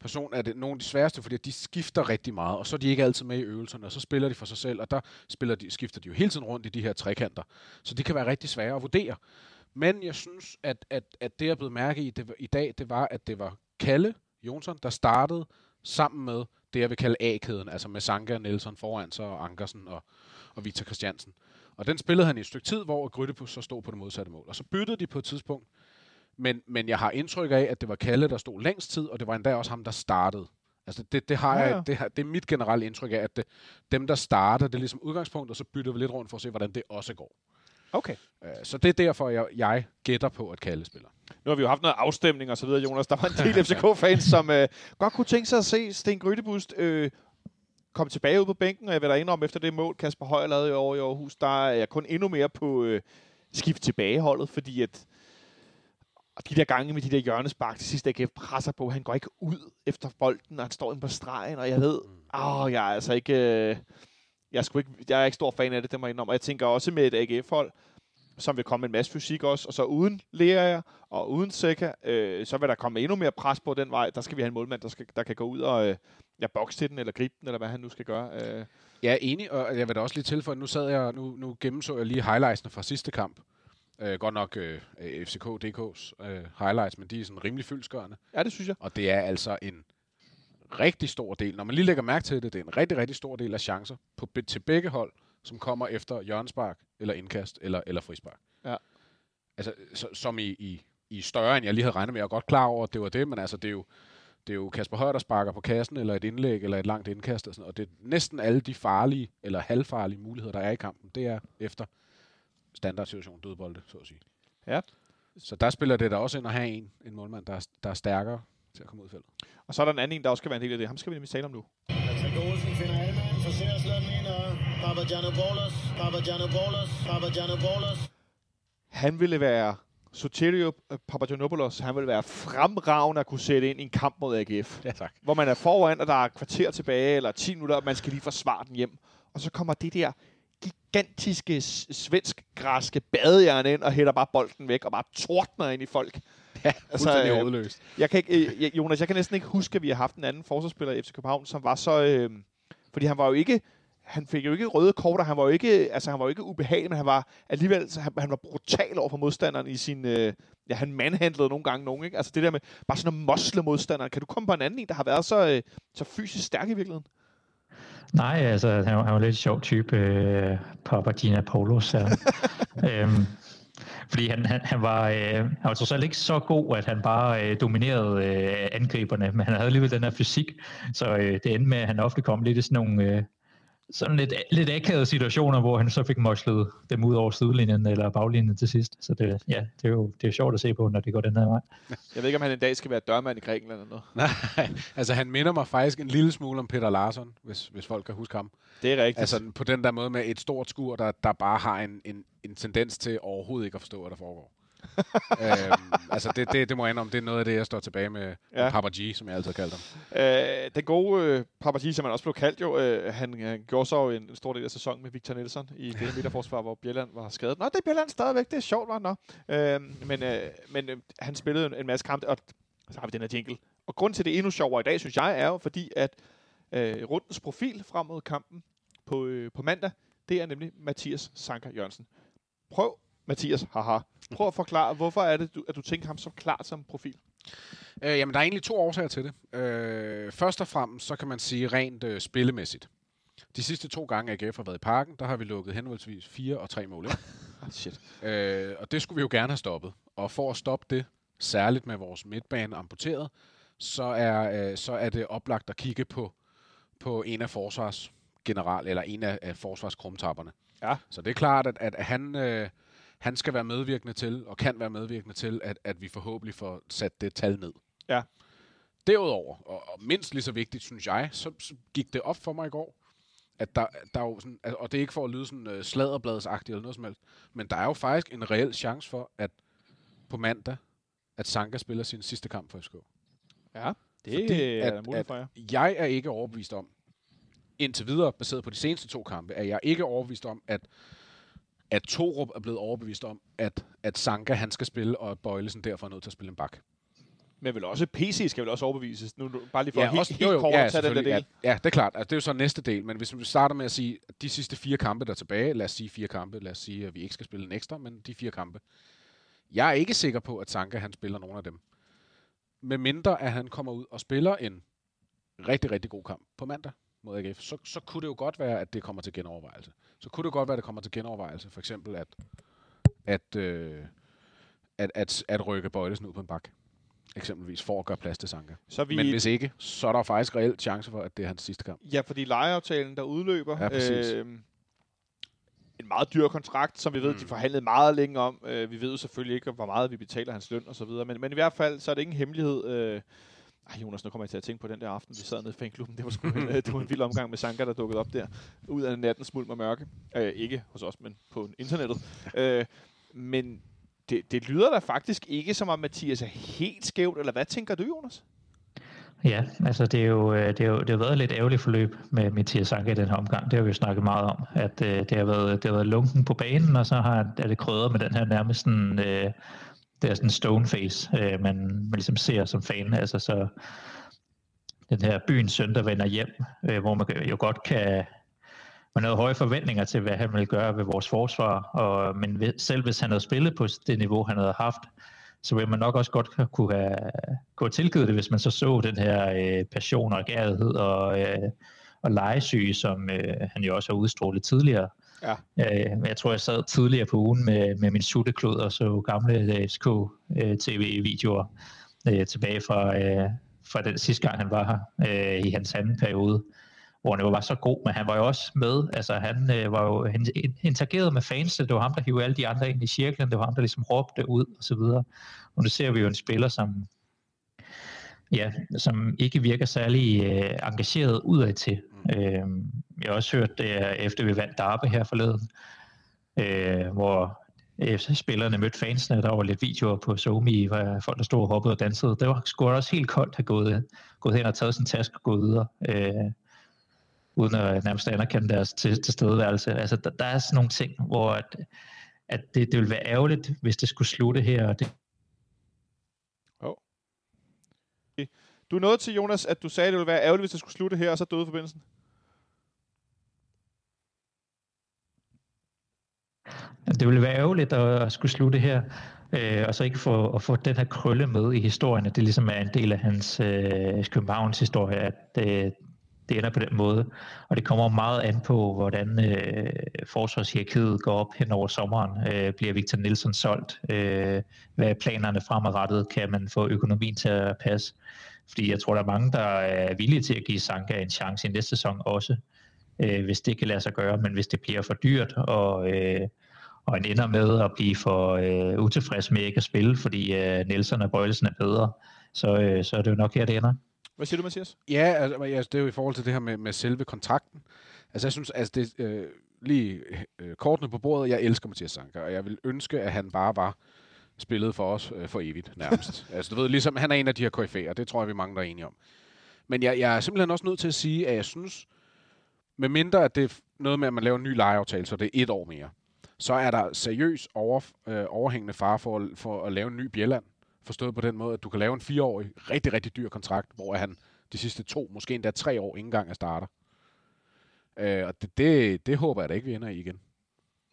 person er det nogle af de sværeste, fordi de skifter rigtig meget, og så er de ikke altid med i øvelserne, og så spiller de for sig selv, og der spiller de, skifter de jo hele tiden rundt i de her trekanter. Så det kan være rigtig svære at vurdere. Men jeg synes, at, at, at det, jeg blev mærke i det, i dag, det var, at det var Kalle Jonsson, der startede sammen med det, jeg vil kalde A-kæden, altså med Sanka, Nielsen foran sig, og Ankersen og, og Victor Christiansen. Og den spillede han i et stykke tid, hvor Grytte så stod på det modsatte mål. Og så byttede de på et tidspunkt, men, men jeg har indtryk af, at det var Kalle, der stod længst tid, og det var endda også ham, der startede. Altså det, det, har Ja, ja. jeg, det, har, det er mit generelle indtryk af, at det, dem, der starter, det er ligesom udgangspunkt, og så bytter vi lidt rundt for at se, hvordan det også går. Okay. Øh, Så det er derfor, jeg, jeg gætter på, at Kalle spiller. Nu har vi jo haft noget afstemning og så videre, Jonas. Der var en del FCK-fans, som øh, godt kunne tænke sig at se Sten Grydebust øh, komme tilbage ud på bænken. Og jeg vil da indrømme, efter det mål, Kasper Højer lavede i år i Aarhus, der er jeg kun endnu mere på øh, skift tilbageholdet, fordi at og de der gange med de der hjørnespark til sidst, AGF presser på, han går ikke ud efter bolden, og han står inde på stregen, og jeg ved, åh, jeg er altså ikke, øh, jeg, er ikke, jeg er ikke stor fan af det, det må jeg indrømme. Og jeg tænker også med et AGF-hold, som vil komme med en masse fysik også, og så uden Lea og uden Seca, øh, så vil der komme endnu mere pres på den vej. Der skal vi have en målmand, der, skal, der kan gå ud og øh, ja, bokse til den, eller gribe den, eller hvad han nu skal gøre. Øh. Jeg er enig, og jeg vil da også lige tilføje, nu sad jeg, nu, nu gennemså jeg lige highlightsene fra sidste kamp. Øh, godt nok øh, FCK DK's øh, highlights, men de er sådan rimelig fyldskørende. Ja, det synes jeg. Og det er altså en rigtig stor del, når man lige lægger mærke til det, det er en rigtig, rigtig stor del af chancer på, til begge hold, som kommer efter hjørnespark, eller indkast, eller, eller frispark. Ja. Altså, så, som i, i, i større, end jeg lige havde regnet med. Jeg er godt klar over, at det var det, men altså, det er jo, det er jo Kasper Højer, der sparker på kassen, eller et indlæg, eller et langt indkast, og, sådan, og det er næsten alle de farlige, eller halvfarlige muligheder, der er i kampen, det er efter standardsituation dødbolde, så at sige. Ja. Så der spiller det da også ind at have en, en målmand, der er, der er stærkere til at komme ud i feltet. Og så er der en anden en, der også skal være en del af det. Ham skal vi nemlig tale om nu. Patrick Olsen finder Alman, forser slået ind, og Papagiannopoulos, Papagiannopoulos, Papagiannopoulos. Han ville være Soterio Papagiannopoulos, han ville være fremragende at kunne sætte ind i en kamp mod AGF. Ja, tak. hvor man er foran, og der er et kvarter tilbage, eller 10 minutter, og man skal lige forsvare den hjem. Og så kommer det der gigantiske svensk-græske badejern ind, og hælder bare bolden væk, og bare tordner ind i folk. Ja, Altså, øh, hovedløst. Jeg kan ikke, øh, Jonas, jeg kan næsten ikke huske, at vi har haft en anden forsvarsspiller i FC København, som var så... Øh, fordi han var jo ikke... Han fik jo ikke røde kort, og han var jo ikke, altså han var jo ikke ubehagelig, men han var alligevel, han, han var brutal over for modstanderen i sin, øh, ja, han manhandlede nogle gange nogen, ikke? Altså det der med bare sådan at mosle modstanderen. Kan du komme på en anden en, der har været så, øh, så fysisk stærk i virkeligheden? Nej, altså, han var, han var lidt sjov type, øh, Papagina Paulos. Ja. øhm, fordi han, han, han, var, øh, han var trods alt ikke så god, at han bare øh, dominerede øh, angriberne, men han havde alligevel den her fysik, så øh, det endte med, at han ofte kom lidt i sådan nogle øh, sådan lidt, lidt akavede situationer, hvor han så fik moslet dem ud over sidelinjen eller baglinjen til sidst. Så det, ja, det er jo det er jo sjovt at se på, når det går den her vej. Jeg ved ikke, om han en dag skal være dørmand i Grækenland eller noget. Nej, altså han minder mig faktisk en lille smule om Peter Larsson, hvis, hvis folk kan huske ham. Det er rigtigt. Altså på den der måde med et stort skur, der, der bare har en, en, en tendens til overhovedet ikke at forstå, hvad der foregår. øhm, altså det, det, det må jeg indrømme, det er noget af det, jeg står tilbage med, Ja. ja. Papa G, som jeg altid kalder ham. Øh, den gode øh, Papaji, som han også blev kaldt jo, øh, han, han gjorde så en, en stor del af sæsonen med Victor Nielsen i det midterforsvar, hvor Bjelland var skadet. Nå, det er Bjelland stadigvæk, det er sjovt, var Nå. Øh, men øh, men øh, han spillede en, en masse kampe, og så har vi den her jingle. Og grunden til, det er endnu sjovere i dag, synes jeg, er jo fordi, at øh, rundens profil frem mod kampen på, øh, på mandag, det er nemlig Mathias Sanker Jørgensen. Prøv, Mathias, haha. Prøv at forklare, hvorfor er det, du, at du tænker ham så klart som profil? Øh, jamen, der er egentlig to årsager til det. Øh, først og fremmest, så kan man sige rent øh, spillemæssigt. De sidste to gange, AGF har været i parken, der har vi lukket henholdsvis fire og tre mål. Ah, shit. Øh, og det skulle vi jo gerne have stoppet. Og for at stoppe det, særligt med vores midtbane amputeret, så er, øh, så er det oplagt at kigge på, på en af forsvars general, eller en af, af forsvarskrumtapperne. Ja. Så det er klart, at, at han, øh, han skal være medvirkende til, og kan være medvirkende til, at, at vi forhåbentlig får sat det tal ned. Ja. Derudover, og, og mindst lige så vigtigt, synes jeg, så, så gik det op for mig i går, at der, der er jo sådan, og det er ikke for at lyde sådan uh, sladderbladsagtigt eller noget som helst, men der er jo faktisk en reel chance for, at på mandag, at Sanka spiller sin sidste kamp for FCK. Ja, det Fordi er at- at for, ja. Jeg er ikke overbevist om, indtil videre, baseret på de seneste to kampe, er jeg ikke overbevist om, at, at Torup er blevet overbevist om, at, at Sanka han skal spille, og at Bøjlesen derfor er nødt til at spille en bak. Men vel også PC skal vel også overbevises. Nu, bare lige for Ja, helt, også, helt jo, jo, kort ja, at tage den der del. Ja, ja, det er klart. Altså, det er jo så næste del. Men hvis vi starter med at sige, at de sidste fire kampe, der er tilbage, lad os sige fire kampe, lad os sige, at vi ikke skal spille en ekstra, men de fire kampe. Jeg er ikke sikker på, at Sanka han spiller nogen af dem. Med mindre, at han kommer ud og spiller en rigtig, rigtig god kamp på mandag mod AGF, så, så kunne det jo godt være, at det kommer til genovervejelse. Så kunne det godt være, at det kommer til genovervejelse. For eksempel, at, at, øh, at, at, at rykke Bøjlesen ud på en bak. Eksempelvis for at gøre plads til Sanka. Så vi, Men hvis ikke, så er der faktisk reelt chance for, at det er hans sidste kamp. Ja, fordi lejeaftalen, der udløber. Ja, præcis. Øh, en meget dyr kontrakt, som vi ved, mm. de forhandlede meget længe om. Øh, vi ved jo selvfølgelig ikke, hvor meget vi betaler hans løn og så videre. Men, men i hvert fald, så er det ingen hemmelighed. Øh, ej, Jonas, nu kommer jeg til at tænke på den der aften, vi sad nede i fanklubben. Det var, sgu en, øh, det var en vild omgang med Sanka, der dukkede op der. Ud af natten smuld og mørke. Øh, ikke hos os, men på internettet. Øh, men det, det lyder da faktisk ikke som om Mathias er helt skævt, eller hvad tænker du, Jonas? Ja, altså det er jo, øh, det er jo, det har været et lidt ærgerligt forløb med Mathias Sanka i den her omgang. Det har vi jo snakket meget om, at øh, det, har været, det har været lunken på banen, og så har, er det krydret med den her nærmest sådan, øh, det er sådan en stone face, øh, man, man ligesom ser som fan. Altså så den her byens søn, der vender hjem, øh, hvor man jo godt kan, man havde høje forventninger til, hvad han ville gøre ved vores forsvar, og, men ved- selv hvis han havde spillet på det niveau, han havde haft, så ville man nok også godt kunne have, kunne have tilgivet det, hvis man så så den her øh, passion og gærighed og, øh, og legesyge, som øh, han jo også har udstrålet tidligere. Ja. Øh, jeg tror, jeg sad tidligere på ugen med, med min sutteklod og så gamle øh, FSK-tv-videoer øh, øh, tilbage fra, øh, fra den sidste gang, han var her øh, i hans anden periode, hvor han jo var så god, men han var jo også med, altså han øh, var jo han interageret med fansene, det var ham, der hivede alle de andre ind i cirklen, det var ham, der ligesom råbte ud og så videre. Og nu ser vi jo en spiller, som ja, som ikke virker særlig øh, engageret udad til. Øh, jeg har også hørt det, efter vi vandt Darbe her forleden, øh, hvor spillerne mødte fansene, der var lidt videoer på Zomi, hvor folk der stod og hoppede og dansede. Det var sgu også helt koldt at have gået, gået hen og taget sin taske og gået videre, øh, uden at nærmest anerkende deres til, tilstedeværelse. Altså, der, der er sådan nogle ting, hvor at, at det, det ville være ærgerligt, hvis det skulle slutte her, og det, Du nåede til, Jonas, at du sagde, at det ville være ærgerligt, hvis det skulle slutte her, og så døde forbindelsen. Det ville være ærgerligt at skulle slutte her, øh, og så ikke få, at få den her krølle med i historien, at det ligesom er en del af hans øh, Københavns historie, at det, det ender på den måde. Og det kommer meget an på, hvordan øh, forsvarshierarkiet går op hen over sommeren. Øh, bliver Victor Nielsen solgt? Øh, hvad er planerne fremadrettet? Kan man få økonomien til at passe? Fordi jeg tror, der er mange, der er villige til at give Sanka en chance i næste sæson også, øh, hvis det kan lade sig gøre. Men hvis det bliver for dyrt, og, øh, og en ender med at blive for øh, utilfreds med ikke at spille, fordi øh, Nielsen og Bøjlesen er bedre, så, øh, så er det jo nok her, det ender. Hvad siger du, Mathias? Ja, altså, men, altså, det er jo i forhold til det her med, med selve kontrakten. Altså, jeg synes, altså, det, øh, lige øh, kortene på bordet, jeg elsker Mathias Sanker, og jeg vil ønske, at han bare var spillet for os øh, for evigt, nærmest. altså, du ved, ligesom, han er en af de her KFA'er, det tror jeg, vi mange, der er enige om. Men jeg, jeg er simpelthen også nødt til at sige, at jeg synes, med mindre at det er noget med, at man laver en ny lejeaftale, så det er et år mere, så er der seriøs over, øh, overhængende fare for, for at lave en ny Bjelland. Forstået på den måde, at du kan lave en fireårig, rigtig, rigtig dyr kontrakt, hvor han de sidste to, måske endda tre år, ikke engang er starter. Øh, og det, det, det håber jeg da ikke, vi ender i igen.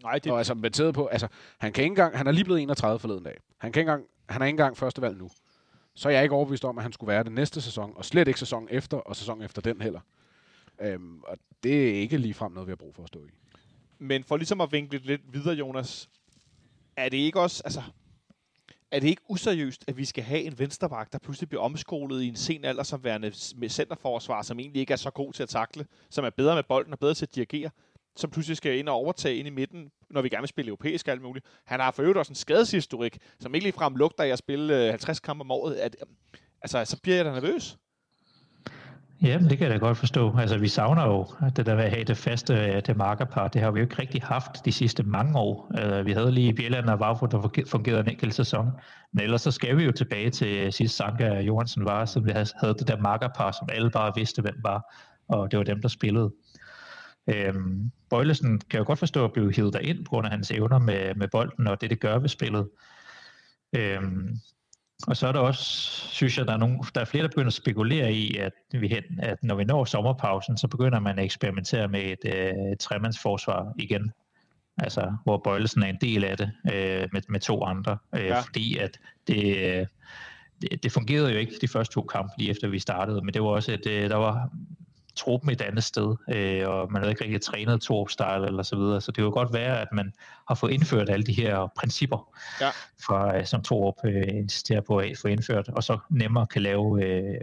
Nej, det. Og altså, baseret på, altså, han kan ikke engang, han er lige blevet 31 forleden dag. Han, kan ikke engang, han er ikke engang første valg nu. Så er jeg ikke overbevist om, at han skulle være det næste sæson, og slet ikke sæson efter, og sæson efter den heller. Øhm, og det er ikke ligefrem noget, vi har brug for at stå i. Men for ligesom at vinkle lidt videre, Jonas, er det ikke også, altså, er det ikke useriøst, at vi skal have en venstreback, der pludselig bliver omskolet i en sen alder som værende med centerforsvar, som egentlig ikke er så god til at takle, som er bedre med bolden og bedre til at dirigere, som pludselig skal ind og overtage ind i midten, når vi gerne vil spille europæisk alt muligt. Han har for øvrigt også en skadeshistorik, som ikke ligefrem lugter af at spille øh, 50 kampe om året. At, øh, altså, så bliver jeg da nervøs. Ja, men det kan jeg da godt forstå. Altså, vi savner jo det der med at have det faste øh, det markerpar. Det har vi jo ikke rigtig haft de sidste mange år. Uh, vi havde lige Bjelland og Vavro, der fungerede en enkelt sæson. Men ellers så skal vi jo tilbage til sidst Sanka og Johansen var, så vi havde havde det der markerpar, som alle bare vidste, hvem var. Og det var dem, der spillede. Øhm, Bøjlesen kan jo godt forstå at blive hivet derind på grund af hans evner med, med bolden og det, det gør ved spillet. Øhm, Og så er der også, synes jeg, der er, nogle, der er flere, der begynder at spekulere i, at, vi hen, at når vi når sommerpausen, så begynder man at eksperimentere med et øh, tremandsforsvar igen. Altså, hvor Bøjlesen er en del af det øh, med, med to andre. Øh, Ja. Fordi at det, øh, det, det fungerede jo ikke de første to kampe lige efter vi startede, men det var også, at øh, der var truppen et andet sted, øh, og man havde ikke rigtig trænet to style eller så videre, så det kunne godt være, at man har fået indført alle de her principper, Ja. fra, øh, som Torup øh, insisterer på at få indført, og så nemmere kan lave øh,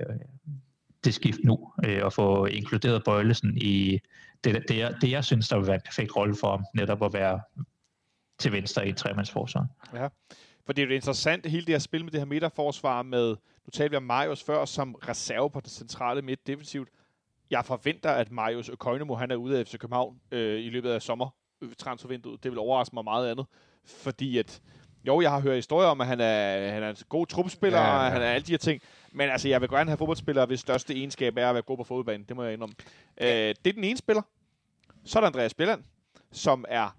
det skift nu, øh, og få inkluderet Bøjlesen i det, det, jeg, det, jeg synes, der vil være en perfekt rolle for ham, netop at være til venstre i et tremandsforsvar. For det er jo interessant, hele det her spil med det her midterforsvar med, nu talte vi om Marius før, som reserve på det centrale midt defensivt. Jeg forventer, at Marius Økoinemo, han er ude af FC København øh, i løbet af sommer øh, transfervinduet. Det vil overraske mig meget andet. Fordi at, jo, jeg har hørt historier om, at han er, han er en god truppespiller, Ja, ja, ja, ja. ja. og han er alle de her ting. Men altså, jeg vil gerne have fodboldspillere, hvis største egenskab er at være god på fodboldbanen. Det må jeg indrømme. Øh, det er den ene spiller. Så er der Andreas Bjelland, som er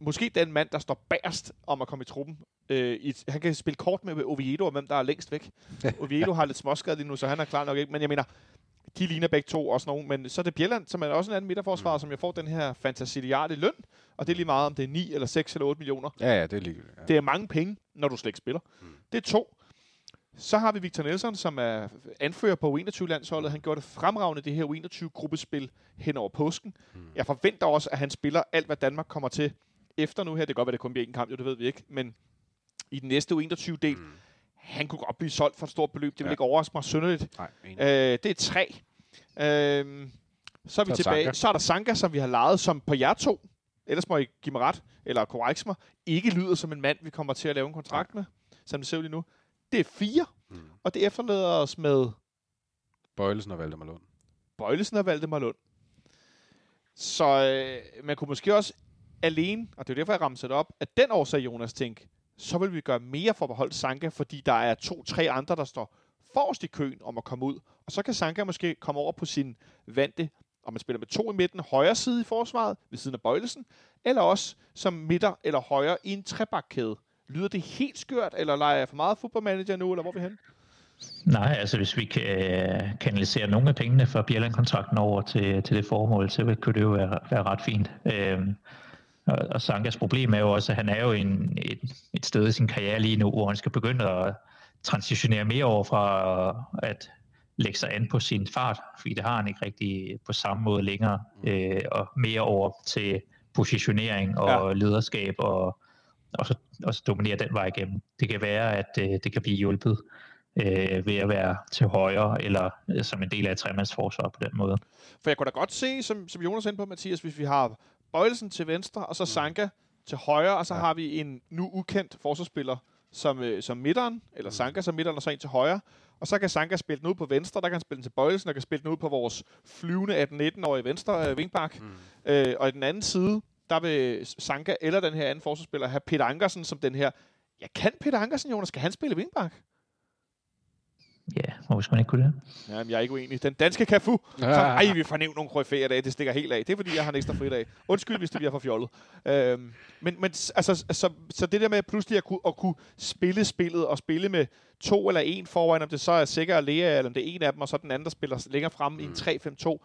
måske den mand, der står bagerst om at komme i truppen. Øh, i, han kan spille kort med Oviedo, og hvem der er længst væk. Oviedo har lidt småskadet lige nu, så han er klar nok ikke. Men jeg mener, de ligner begge to også nogen. Men så er det Bjelland, som er også en anden midterforsvar, mm. som jeg får den her fantasiliarde løn. Og det er lige meget, om det er 9 eller 6 eller 8 millioner. Ja, ja, det er ligegyldigt. Ja. Det er mange penge, når du slet ikke spiller. Mm. Det er to. Så har vi Victor Nelson, som er anfører på U21-landsholdet. Han gjorde det fremragende, det her U21-gruppespil hen over påsken. Mm. Jeg forventer også, at han spiller alt, hvad Danmark kommer til efter nu her. Det kan godt være, det kun bliver en kamp, jo, det ved vi ikke. Men i den næste U21-del, mm. Han kunne godt blive solgt for et stort beløb. Det vil Ja. ikke overraske mig synderligt. Nej. Øh, det er tre. Øh, så er vi Så er tilbage. Sanka. Så er der Sanka, som vi har lejet, som på jer to, ellers må I give mig ret, eller korrekse mig, ikke lyder som en mand, vi kommer til at lave en kontrakt med, som det ser ud lige nu. Det er fire, Mm. og det efterlader os med Bøjlesen og Valdemar Lund. Bøjlesen og Valdemar Lund. Så øh, man kunne måske også alene, og det er derfor, jeg ramte det op, at den årsag, Jonas, tænk, så vil vi gøre mere for at beholde Sanka, fordi der er to-tre andre, der står forrest i køen om at komme ud. Og så kan Sanka måske komme over på sin vante, og man spiller med to i midten, højre side i forsvaret, ved siden af Bøjlesen, eller også som midter eller højre i en trebakkæde. Lyder det helt skørt, eller leger jeg for meget fodboldmanager nu, eller hvor er vi hen? Nej, altså hvis vi kan øh, kanalisere nogle af pengene fra Bjelland-kontrakten over til, til det formål, så vil- kunne det jo være, være ret fint. Øhm, og, og Sankas problem er jo også, at han er jo en, et, et sted i sin karriere lige nu, hvor han skal begynde at transitionere mere over fra at lægge sig an på sin fart, fordi det har han ikke rigtig på samme måde længere, øh, og mere over til positionering og Ja. lederskab, og, og, så, og så dominere den vej igennem. Det kan være, at øh, det kan blive hjulpet øh, ved at være til højre, eller øh, som en del af et tremandsforsvar på den måde. For jeg kunne da godt se, som, som Jonas er inde på, Mathias, hvis vi har Bøjelsen til venstre, og så Sanka til højre, og så ja. har vi en nu ukendt forsvarsspiller som, øh, som midteren, eller Sanka som midteren, og så en til højre. Og så kan Sanka spille den ud på venstre, der kan han spille den til Bøjelsen, og kan spille den ud på vores flyvende 18-19-årige venstre øh, vingbak. Mm. Øh, og i den anden side, der vil Sanka eller den her anden forsvarsspiller have Peter Ankersen som den her... Ja, kan Peter Ankersen, Jonas, skal han spille vingbak? Ja, hvor skal man ikke kunne det? Jamen, jeg er ikke uenig. Den danske Cafu. Så, ej, vi får nævnt nogle kryfæer i dag. Det stikker helt af. Det er, fordi jeg har en ekstra fridag. Undskyld, hvis det bliver for fjollet. Øhm, men men altså, så, så det der med pludselig at kunne, at kunne spille spillet og spille med to eller en foran, om det så er Sikker og Lea, eller om det er en af dem, og så den anden, der spiller længere frem mm. i en 3-5-2.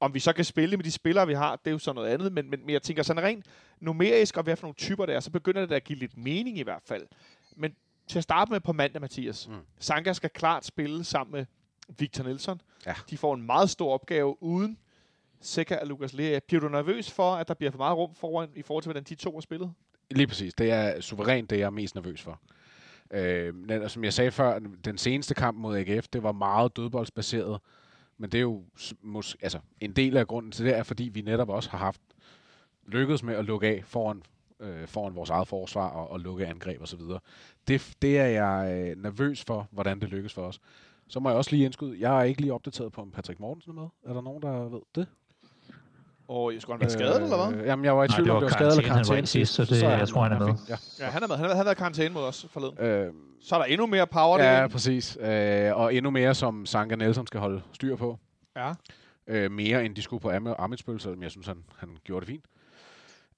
Om vi så kan spille med de spillere, vi har, det er jo så noget andet. Men, men, men jeg tænker sådan rent numerisk, og hvad for nogle typer det er, så begynder det at give lidt mening i hvert fald. Men til at starte med på mandag, Mathias. Mm. Sanka skal klart spille sammen med Victor Nelson. Ja. De får en meget stor opgave uden Seca og Lukas Lea. Bliver du nervøs for, at der bliver for meget rum foran i forhold til, hvordan de to har spillet? Lige præcis. Det er suverænt det, jeg er mest nervøs for. Øh, men, som jeg sagde før, den seneste kamp mod AGF, det var meget dødboldsbaseret. Men det er jo mås- altså, en del af grunden til det, er fordi vi netop også har haft lykkedes med at lukke af foran, øh, foran vores eget forsvar og, og lukke angreb osv. Det, det er jeg øh, nervøs for, hvordan det lykkes for os. Så må jeg også lige indskyde, jeg er ikke lige opdateret på, om Patrick Mortensen er med. Er der nogen, der ved det? Og jeg skulle han være skadet, eller hvad? Øh, Jamen, jeg var i tvivl det om, det var skadet eller karantæne, sidst, så det- er jeg tror, han er med. Ja. Ja, han er med. Han har, været i karantæne mod os forleden. Øh, Så er der endnu mere power ja, derinde. præcis. Øh, og endnu mere, som Sanka Nelson skal holde styr på. Ja. Øh, mere end de skulle på Am- Amitsbøl, selvom jeg synes, han, han gjorde det fint.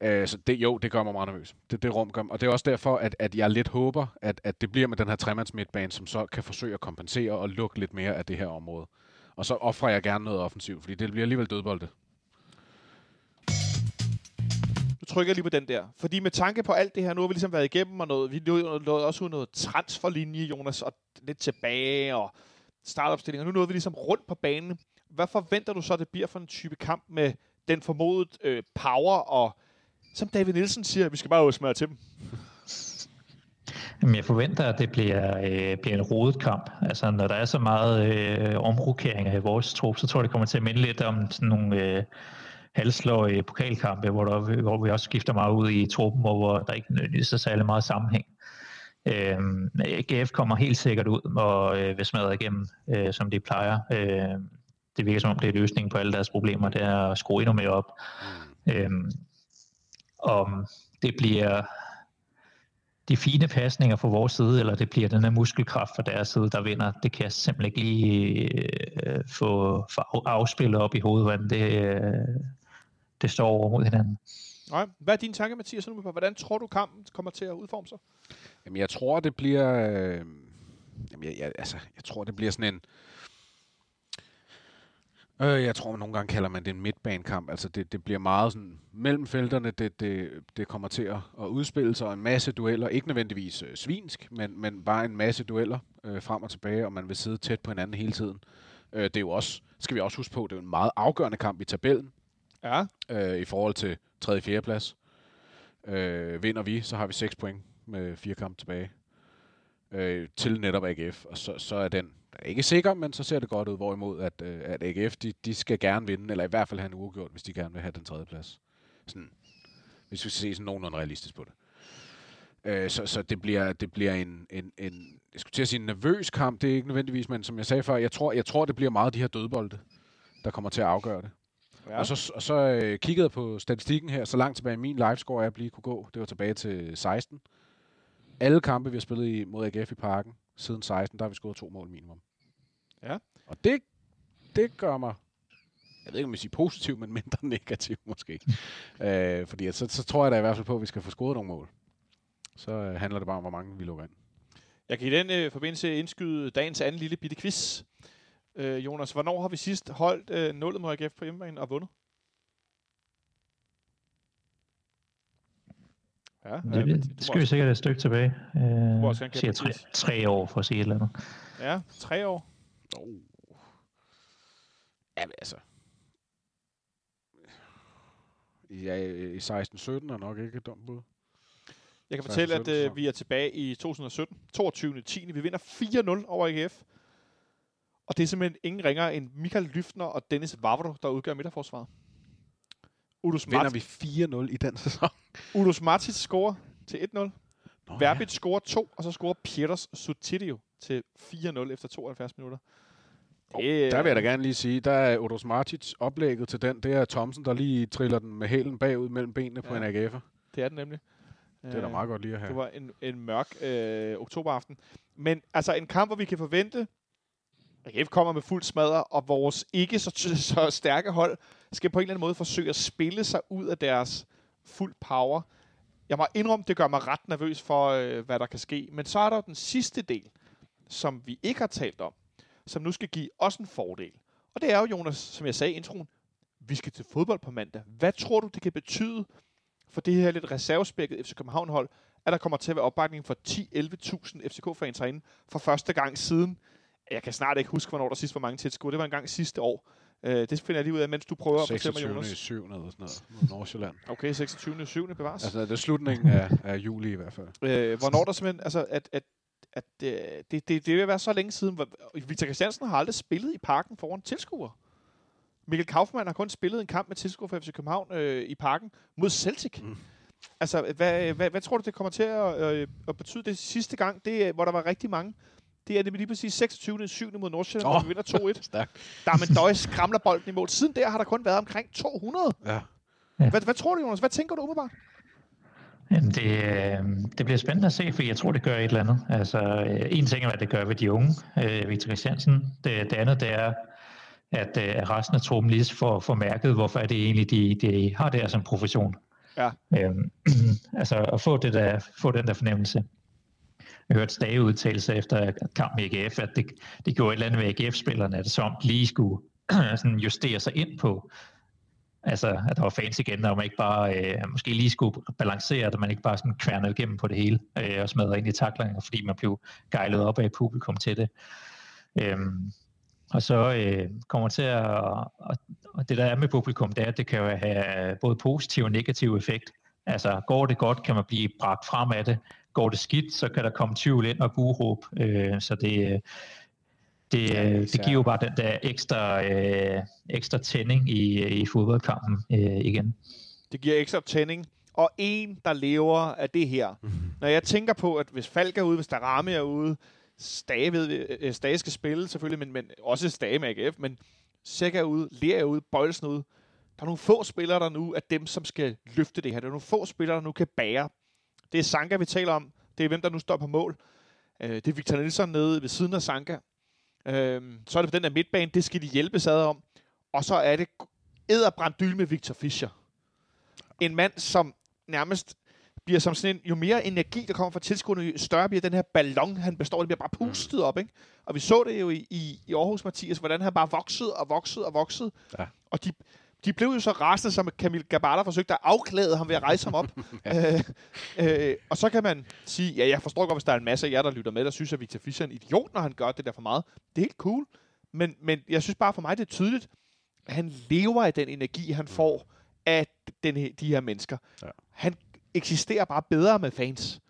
Øh, så det, jo, det gør mig meget nervøs. Det, det rum gør mig. Og det er også derfor, at, at jeg lidt håber, at, at det bliver med den her tremands midtbane, som så kan forsøge at kompensere og lukke lidt mere af det her område. Og så offrer jeg gerne noget offensivt, fordi det bliver alligevel dødbolde. Nu trykker jeg lige på den der. Fordi med tanke på alt det her, nu har vi ligesom været igennem og noget, vi nåede også ud noget transferlinje, Jonas, og lidt tilbage og startopstillinger. Nu nåede vi ligesom rundt på banen. Hvad forventer du så, det bliver for en type kamp med den formodet øh, power og, som David Nielsen siger, vi skal bare smøre til dem? Jamen, jeg forventer, at det bliver, øh, bliver en rodet kamp. Altså, når der er så meget øh, omrokeringer i vores trup, så tror jeg, det kommer til at minde lidt om sådan nogle øh, halsløje pokalkampe, hvor, der, hvor vi også skifter meget ud i truppen, og hvor der ikke er så særlig meget sammenhæng. Øh, AGF kommer helt sikkert ud og øh, vil smadre igennem, øh, som de plejer. Øh, det virker som om, det er løsningen på alle deres problemer, det er at skrue endnu mere op. Øh, om det bliver de fine pasninger fra vores side, eller det bliver den her muskelkraft fra deres side, der vinder, det kan jeg simpelthen ikke lige øh, få, få afspillet op i hovedet, hvordan det, øh, det står over mod hinanden. Nej. Hvad er din tanke, Mathias, nu på, hvordan tror du, kampen kommer til at udforme sig? Jamen, jeg tror, det bliver... Øh, jamen, jeg, jeg, altså, jeg tror, det bliver sådan en... Øh, jeg tror, man nogle gange kalder man det en midtbanekamp. Altså, det, det bliver meget sådan mellem felterne. Det, det, det kommer til at, udspille sig en masse dueller. Ikke nødvendigvis øh, svinsk, men, men bare en masse dueller øh, frem og tilbage, og man vil sidde tæt på hinanden hele tiden. Øh, det er jo også, skal vi også huske på, det er en meget afgørende kamp i tabellen. Ja. Øh, I forhold til 3. og 4. plads. Øh, vinder vi, så har vi 6 point med fire kampe tilbage. Øh, til netop AGF, og så, så er den ikke sikker, men så ser det godt ud, hvorimod at, øh, at AGF, de, de skal gerne vinde, eller i hvert fald have en uafgjort, hvis de gerne vil have den tredje plads. Sådan, hvis vi skal se sådan nogenlunde realistisk på det. Øh, så, så det bliver, det bliver en, en, en, jeg skulle til at sige en nervøs kamp, det er ikke nødvendigvis, men som jeg sagde før, jeg tror, jeg tror det bliver meget de her dødbolde, der kommer til at afgøre det. Ja. Og så, og så øh, kiggede jeg på statistikken her, så langt tilbage min livescore er lige kunne gå. Det var tilbage til 16. Alle kampe, vi har spillet i, mod AGF i parken siden 16, der har vi scoret to mål minimum. Ja. Og det, det gør mig, jeg ved ikke om jeg siger positiv, men mindre negativ måske. øh, fordi at, så, så tror jeg da i hvert fald på, at vi skal få scoret nogle mål. Så øh, handler det bare om, hvor mange vi lukker ind. Jeg kan i den øh, forbindelse indskyde dagens anden lille bitte quiz. Øh, Jonas, hvornår har vi sidst holdt øh, nullet mod AGF på hjemmebane og vundet? Ja, det, det, det skal vi sikkert et stykke tilbage. Øh, siger tre, tre år for at sige et eller andet. Ja, tre år. Oh. Ja, altså. Ja, i 16-17 er nok ikke et dumt bud. Jeg kan fortælle, at øh, vi er tilbage i 2017, 22. 10. Vi vinder 4-0 over AGF. Og det er simpelthen ingen ringer end Michael Lyftner og Dennis Vavro, der udgør midterforsvaret. Udus Vinder vi 4-0 i den sæson? Udus Martins scorer til 1-0. Nå, Verbit ja. scorer 2, og så scorer Pieters Sutidio til 4-0 efter 72 minutter. Oh, der vil jeg da gerne lige sige, der er Udus Martins oplægget til den. Det er Thomsen, der lige triller den med hælen bagud mellem benene ja. på en AGF'er. Det er den nemlig. Det er da meget godt lige at have. Det var en, en mørk øh, oktoberaften. Men altså en kamp, hvor vi kan forvente AGF kommer med fuld smadre, og vores ikke så, så stærke hold skal på en eller anden måde forsøge at spille sig ud af deres fuld power. Jeg må indrømme, det gør mig ret nervøs for, øh, hvad der kan ske. Men så er der den sidste del, som vi ikke har talt om, som nu skal give os en fordel. Og det er jo, Jonas, som jeg sagde i introen, vi skal til fodbold på mandag. Hvad tror du, det kan betyde for det her lidt reservespækket FC København-hold, at der kommer til at være opbakning for 10-11.000 FCK-fans herinde for første gang siden jeg kan snart ikke huske, hvornår der sidst var mange tilskuere. Det var en gang sidste år. Uh, det finder jeg lige ud af, mens du prøver at fortælle mig, Jonas. 26. 7. eller sådan noget, Nordsjælland. Okay, 26. 7. bevares. Altså, det er slutningen af, af juli i hvert fald. Uh, hvornår der simpelthen, altså, at, at, at uh, det, det, det vil være så længe siden. Victor Christiansen har aldrig spillet i parken foran tilskuere. Mikkel Kaufmann har kun spillet en kamp med tilskuere for FC København øh, i parken mod Celtic. Mm. Altså, hvad, hvad, hvad tror du, det kommer til at, øh, at betyde det sidste gang, det, hvor der var rigtig mange det er det lige præcis 26. 7. mod Nordsjælland, oh. hvor vi vinder 2-1. Der er med Døje skramler bolden i mål. Siden der har der kun været omkring 200. Ja. Hvad, hvad tror du, Jonas? Hvad tænker du umiddelbart? Jamen det, øh, det bliver spændende at se, for jeg tror, det gør et eller andet. Altså, øh, en ting er, hvad det gør ved de unge, øh, Victor Christiansen. Det, det andet, det er, at, at resten af truppen lige får, får mærket, hvorfor er det egentlig, de, de har det her som profession. Ja. Øhm, altså at få, det der, få den der fornemmelse. Jeg hørte Stage udtale sig efter kampen i AGF, at det, det gjorde et eller andet med AGF-spillerne, at det som lige skulle sådan justere sig ind på, altså at der var fans igen, og man ikke bare øh, måske lige skulle balancere, at man ikke bare sådan kværnede igennem på det hele, øh, og smadrede ind i taklerne, fordi man blev gejlet op af publikum til det. Øhm, og så øh, kommer til at, og, og det der er med publikum, det er, at det kan jo have både positiv og negativ effekt. Altså går det godt, kan man blive bragt frem af det. Går det skidt, så kan der komme tvivl ind og buråb. Øh, så det, det, ja, det giver jo bare den der ekstra, øh, ekstra tænding i, i fodboldkampen øh, igen. Det giver ekstra tænding. Og en, der lever af det her. Mm-hmm. Når jeg tænker på, at hvis Falk er ude, hvis der Rami er ude, Stage, ved, øh, Stage skal spille selvfølgelig, men, men også Stage med AGF, men Sæk er ude, Lea er ude, Bøjelsen er ude. Der er nogle få spillere der nu, af dem, som skal løfte det her. Der er nogle få spillere, der nu kan bære. Det er Sanka, vi taler om. Det er hvem, der nu står på mål. Øh, det er Victor Nielsen nede ved siden af Sanka. Øh, så er det på den der midtbane, det skal de hjælpe sig om. Og så er det æderbrændt dyl med Victor Fischer. En mand, som nærmest bliver som sådan en, jo mere energi, der kommer fra tilskuerne, jo større bliver den her ballon, han består, det bliver bare pustet op, ikke? Og vi så det jo i, i, i Aarhus, Mathias, hvordan han bare voksede og voksede og voksede. Ja. Og de, de blev jo så rasende, som Camille Gabala forsøgte at afklæde ham ved at rejse ham op. ja. øh, øh, og så kan man sige, ja, jeg forstår godt, hvis der er en masse af jer, der lytter med, der synes, at Victor Fischer er en idiot, når han gør det der for meget. Det er helt cool. Men, men jeg synes bare for mig, det er tydeligt, at han lever af den energi, han får af den, de her mennesker. Ja. Han eksisterer bare bedre med fans.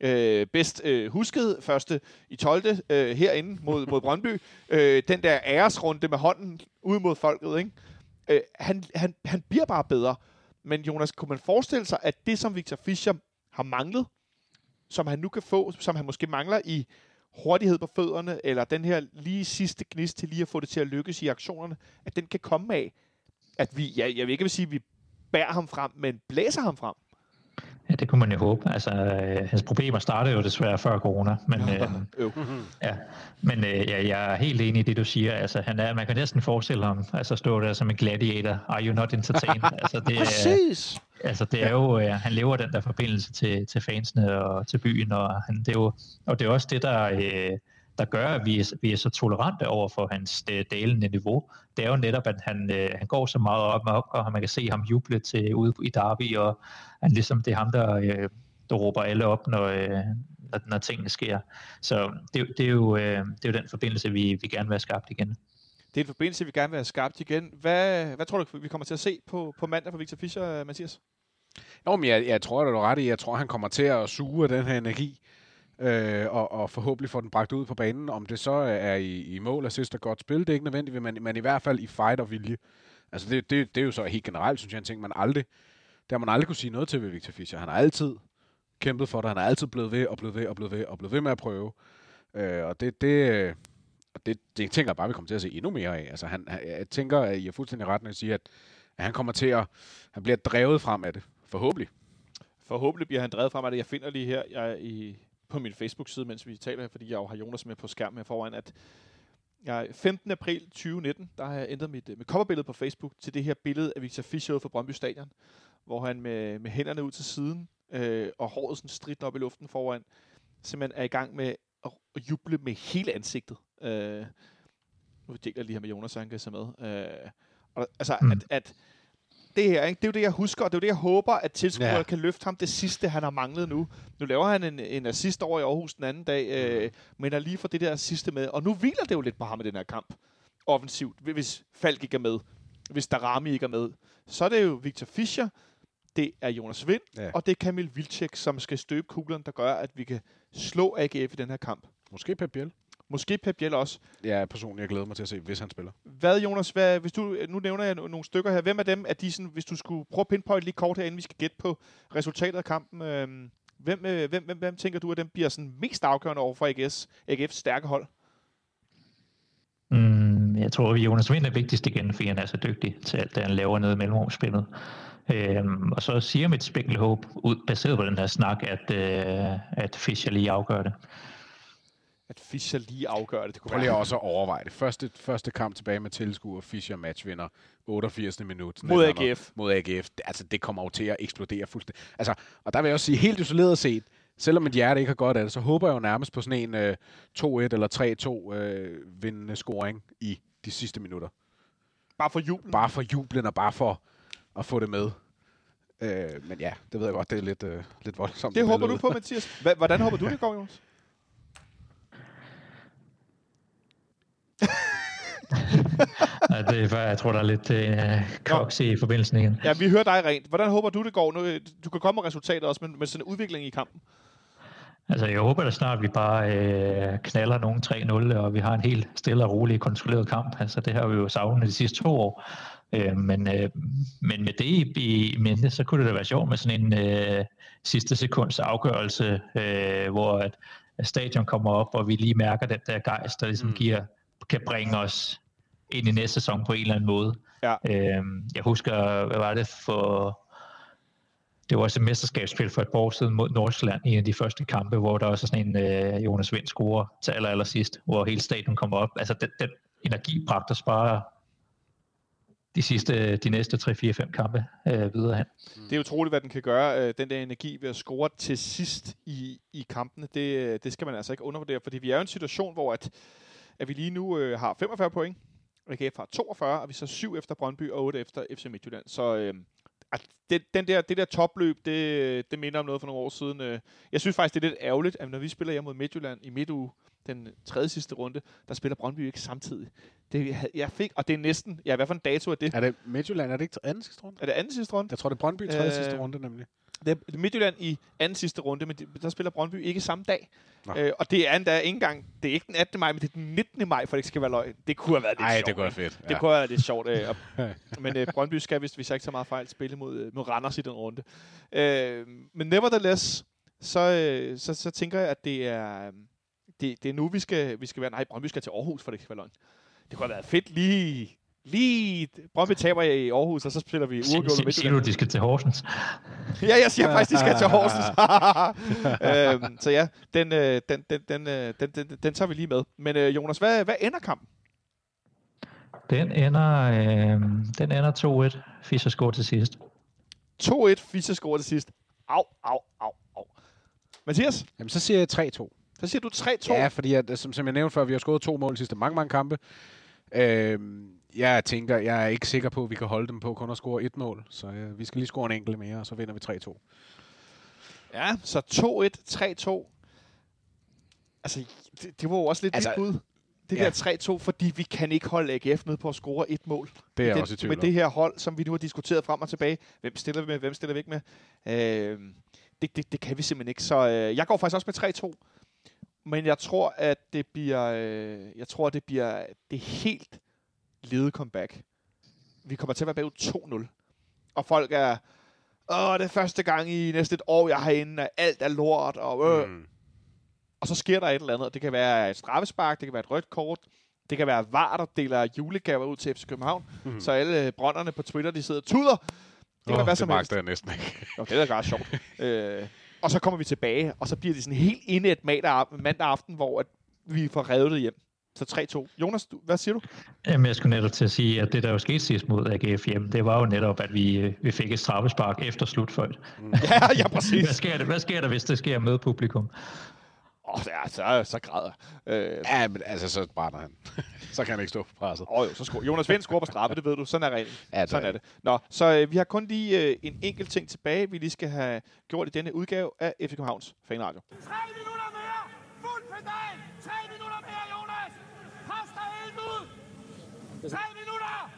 Øh, bedst øh, husket, første i 12. Øh, herinde mod, mod Brøndby. Øh, den der æresrunde med hånden ud mod folket. Ikke? Øh, han, han, han bliver bare bedre. Men Jonas, kunne man forestille sig, at det, som Victor Fischer har manglet, som han nu kan få, som han måske mangler i hurtighed på fødderne, eller den her lige sidste gnist til lige at få det til at lykkes i aktionerne, at den kan komme af, at vi, ja, jeg vil ikke vil sige, at vi bærer ham frem, men blæser ham frem. Ja, det kunne man jo håbe. Altså, øh, hans problemer startede jo desværre før corona. Men, øh, ja, men øh, ja, jeg er helt enig i det, du siger. Altså, han er, man kan næsten forestille ham altså, stå der som en gladiator. Are you not entertained? altså, det, Præcis! Altså, det er jo, øh, han lever den der forbindelse til, til fansene og til byen, og, han, det er jo, og det er også det, der... Øh, der gør, at vi er, vi er så tolerante over for hans øh, dalende niveau, det er jo netop, at han, øh, han går så meget op, op, og man kan se ham juble til ude i Derby, og han ligesom, det er ham, der, øh, der råber alle op, når, øh, når, når tingene sker. Så det, det, er jo, øh, det er jo den forbindelse, vi, vi gerne vil have skabt igen. Det er en forbindelse, vi gerne vil have skabt igen. Hvad, hvad tror du, vi kommer til at se på, på mandag for Victor Fischer, Mathias? Jo, men jeg, jeg tror, at du er ret i. Jeg tror, han kommer til at suge den her energi, øh, og, og forhåbentlig få den bragt ud på banen. Om det så er i, i mål, assist og godt spil, det er ikke nødvendigt, men, men i hvert fald i fight og vilje. Altså det, det, det er jo så helt generelt, synes jeg, en ting, man aldrig, der man aldrig kunne sige noget til ved Victor Fischer. Han har altid kæmpet for det, han har altid blevet ved og blevet ved og blevet ved og blevet ved med at prøve. Øh, og det, det, det, det tænker jeg bare, vi kommer til at se endnu mere af. Altså han, jeg tænker, at I er fuldstændig ret, når jeg siger, at, at han kommer til at, han bliver drevet frem af det. Forhåbentlig. Forhåbentlig bliver han drevet frem af det. Jeg finder lige her jeg, i, på min Facebook-side, mens vi taler, fordi jeg jo har Jonas med på skærmen her foran, at jeg 15. april 2019, der har jeg ændret mit, mit coverbillede på Facebook til det her billede af Victor Fischer fra Brøndby Stadion, hvor han med, med hænderne ud til siden øh, og håret sådan stridt op i luften foran, simpelthen er i gang med at, at juble med hele ansigtet. Øh, nu deler jeg lige her med Jonas, så han kan se med. Øh, og, altså, mm. at, at det her, ikke? det er jo det, jeg husker, og det er jo det, jeg håber, at tilskuere ja. kan løfte ham det sidste, han har manglet nu. Nu laver han en, en assist over i Aarhus den anden dag, øh, men er lige for det der sidste med. Og nu hviler det jo lidt på ham i den her kamp, offensivt, hvis Falk ikke er med, hvis Darami ikke er med. Så er det jo Victor Fischer, det er Jonas Vind, ja. og det er Kamil Vilcek, som skal støbe kuglen, der gør, at vi kan slå AGF i den her kamp. Måske Pep Biel. Måske Pep Biel også. Ja, personligt, jeg glæder mig til at se, hvis han spiller. Hvad, Jonas, hvad, hvis du, nu nævner jeg nogle stykker her. Hvem af dem er de, sådan, hvis du skulle prøve at pinpoint lige kort her, inden vi skal gætte på resultatet af kampen, øh, hvem, øh, hvem, hvem, hvem, tænker du, at dem bliver sådan mest afgørende over for AGS, AGF's stærke hold? Mm, jeg tror, at Jonas Vind er vigtigst igen, fordi han er så dygtig til alt det, han laver nede i mellemrumspillet. Øhm, og så siger mit spækkelhåb, ud, baseret på den her snak, at, øh, at Fischer lige afgør det. At Fischer lige afgør det. Det kunne Prøv lige også at overveje det. Første, første kamp tilbage med tilskuer, Fischer matchvinder, 88. minut. Mod. AGF. Mod AGF. Altså, det kommer jo til at eksplodere fuldstændig. Altså, og der vil jeg også sige, helt isoleret set, selvom mit hjerte ikke har godt af det, så håber jeg jo nærmest på sådan en øh, 2-1 eller 3-2 øh, vindende scoring i de sidste minutter. Bare for jublen. Bare for jublen og bare for at få det med. Øh, men ja, det ved jeg godt, det er lidt, øh, lidt voldsomt. Det håber du på, Mathias. Hvordan håber du, det går, Jonas? Ja, det er, jeg tror, der er lidt øh, koks i forbindelsen igen. Ja, vi hører dig rent. Hvordan håber du, det går? Nu, du kan komme med resultatet også, men med sådan en udvikling i kampen. Altså, jeg håber da snart, at vi bare øh, knaller nogen 3-0, og vi har en helt stille og rolig, kontrolleret kamp. Altså, det har vi jo savnet de sidste to år. Øh, men, øh, men med det i, i mente, så kunne det da være sjovt med sådan en øh, sidste sekunds afgørelse, øh, hvor at, at stadion kommer op, og vi lige mærker den der gejst, der ligesom mm. giver, kan bringe os ind i næste sæson på en eller anden måde. Ja. Øh, jeg husker, hvad var det for det var også et mesterskabsspil for et par år siden mod Nordsjælland i en af de første kampe, hvor der også er sådan en øh, Jonas Vind scorer til aller, aller sidst, hvor hele stadion kommer op. Altså den, den energi bragte os bare de sidste, de næste 3-4-5 kampe øh, videre hen. Det er utroligt, hvad den kan gøre, øh, den der energi ved at score til sidst i, i kampene. Det, øh, det skal man altså ikke undervurdere, fordi vi er jo i en situation, hvor at, at vi lige nu øh, har 45 point, AGF har 42, og vi så 7 efter Brøndby og 8 efter FC Midtjylland. Så øh, det, den der, det der topløb, det, det minder om noget for nogle år siden. Øh. Jeg synes faktisk, det er lidt ærgerligt, at når vi spiller hjemme mod Midtjylland i midtuge, den tredje sidste runde, der spiller Brøndby ikke samtidig. Det, jeg fik, og det er næsten, ja, hvad for en dato er det? Er det Midtjylland? Er det ikke anden sidste runde? Er det anden sidste runde? Jeg tror, det er Brøndby tredje Øh, sidste runde, nemlig. Det er Midtjylland i anden sidste runde, men de- der spiller Brøndby ikke samme dag. Nå. Øh, og det er endda ikke engang, det er ikke den 18. maj, men det er den 19. maj, for det ikke skal være løgn. Det kunne have været lidt Nej, sjovt. det kunne være fedt. Det kunne have været lidt sjovt. Øh, og, men øh, Brøndby skal, hvis vi ikke så meget fejl, spille mod, øh, mod Randers i den runde. Øh, men nevertheless, så, øh, så, så tænker jeg, at det er, øh, det, det er nu, vi skal, vi skal være... Nej, Brøndby skal til Aarhus, for det ikke skal være løgn. Det kunne have været fedt lige... Lige... Brøndby taber i Aarhus, og så spiller vi uafgjort med Siger du, de skal til Horsens? Ja, jeg siger faktisk, de skal til Horsens. øhm, så ja, den, øh, den, den, den, øh, den, den, den tager vi lige med. Men øh, Jonas, hvad, hvad ender kampen? Den ender, øh, den ender 2-1. Fischer scorer til sidst. 2-1, Fischer scorer til sidst. Au, au, au, au. Mathias, Jamen, så siger jeg 3-2. så siger du 3-2. Ja, fordi at, som, som jeg nævnte før, vi har scoret to mål de sidste mange, mange kampe. Øhm, jeg tænker, jeg er ikke sikker på, at vi kan holde dem på kun at score et mål. Så øh, vi skal lige score en enkelt mere, og så vinder vi 3-2. ja så 2-1, 3-2. Altså, det, det var jo også lidt Altså, bud. Det ja. der 3-2, fordi vi kan ikke holde AGF ned på at score et mål. Det er med også i det, tvivl Med det her hold, som vi nu har diskuteret frem og tilbage. Hvem stiller vi med, hvem stiller vi ikke med? Øh, det, det, det kan vi simpelthen ikke. Så øh, jeg går faktisk også med 3-2. Men jeg tror, at det bliver, øh, jeg tror, at det bliver det helt lede comeback. Vi kommer til at være bagud 2-0. Og folk er, åh, det er første gang i næsten et år, jeg har herinde, og alt er lort, og øh, Mm. og så sker der et eller andet. Det kan være et straffespark, det kan være et rødt kort, det kan være VAR, der deler julegaver ud til FC København, mm. så alle øh, brønderne på Twitter, de sidder og tuder. Det kan Åh, være hvad det som helst. jeg næsten ikke. Jo, det er da ret sjovt. øh, og så kommer vi tilbage, og så bliver det sådan helt inde et mandag aften, hvor at vi får revet det hjem. Så 3-2. Jonas, du, hvad siger du? Jamen, jeg skulle netop til at sige, at det, der jo skete sidst mod AGF hjemme, det var jo netop, at vi, øh, vi fik et straffespark efter slutfløjt. ja, ja, præcis. Hvad sker, der, hvad sker der, hvis det sker med publikum? Åh, oh, ja, så, så græder øh, Ja, men altså, så brænder han. så kan han ikke stå på presset. Åh jo, så scorer. Jonas Vind scorer på straffe, det ved du. Sådan er reglen. Ja, det Sådan er er det. Nå, så øh, vi har kun lige øh, en enkelt ting tilbage, vi lige skal have gjort i denne udgave af FC Københavns Fanradio. Tre minutter mere! Fuld pedal! Tre minutter!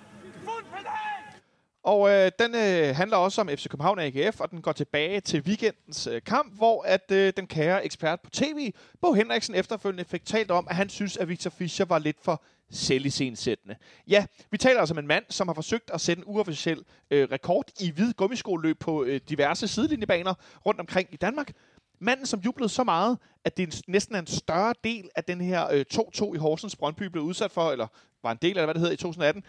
Fuld pedal! Og øh, den øh, handler også om FC København AGF, og den går tilbage til weekendens øh, kamp, hvor at øh, den kære ekspert på tv, Bo Henriksen, efterfølgende fik talt om, at han synes, at Victor Fischer var lidt for selvisensættende. Ja, vi taler altså om en mand, som har forsøgt at sætte en uofficiel øh, rekord i hvid gummiskoløb på øh, diverse sidelinjebaner rundt omkring i Danmark. Manden, som jublede så meget, at det er næsten er en større del af den her øh, 2-2 i Horsens Brøndby blev udsat for, eller var en del af, hvad det hedder, i 2018,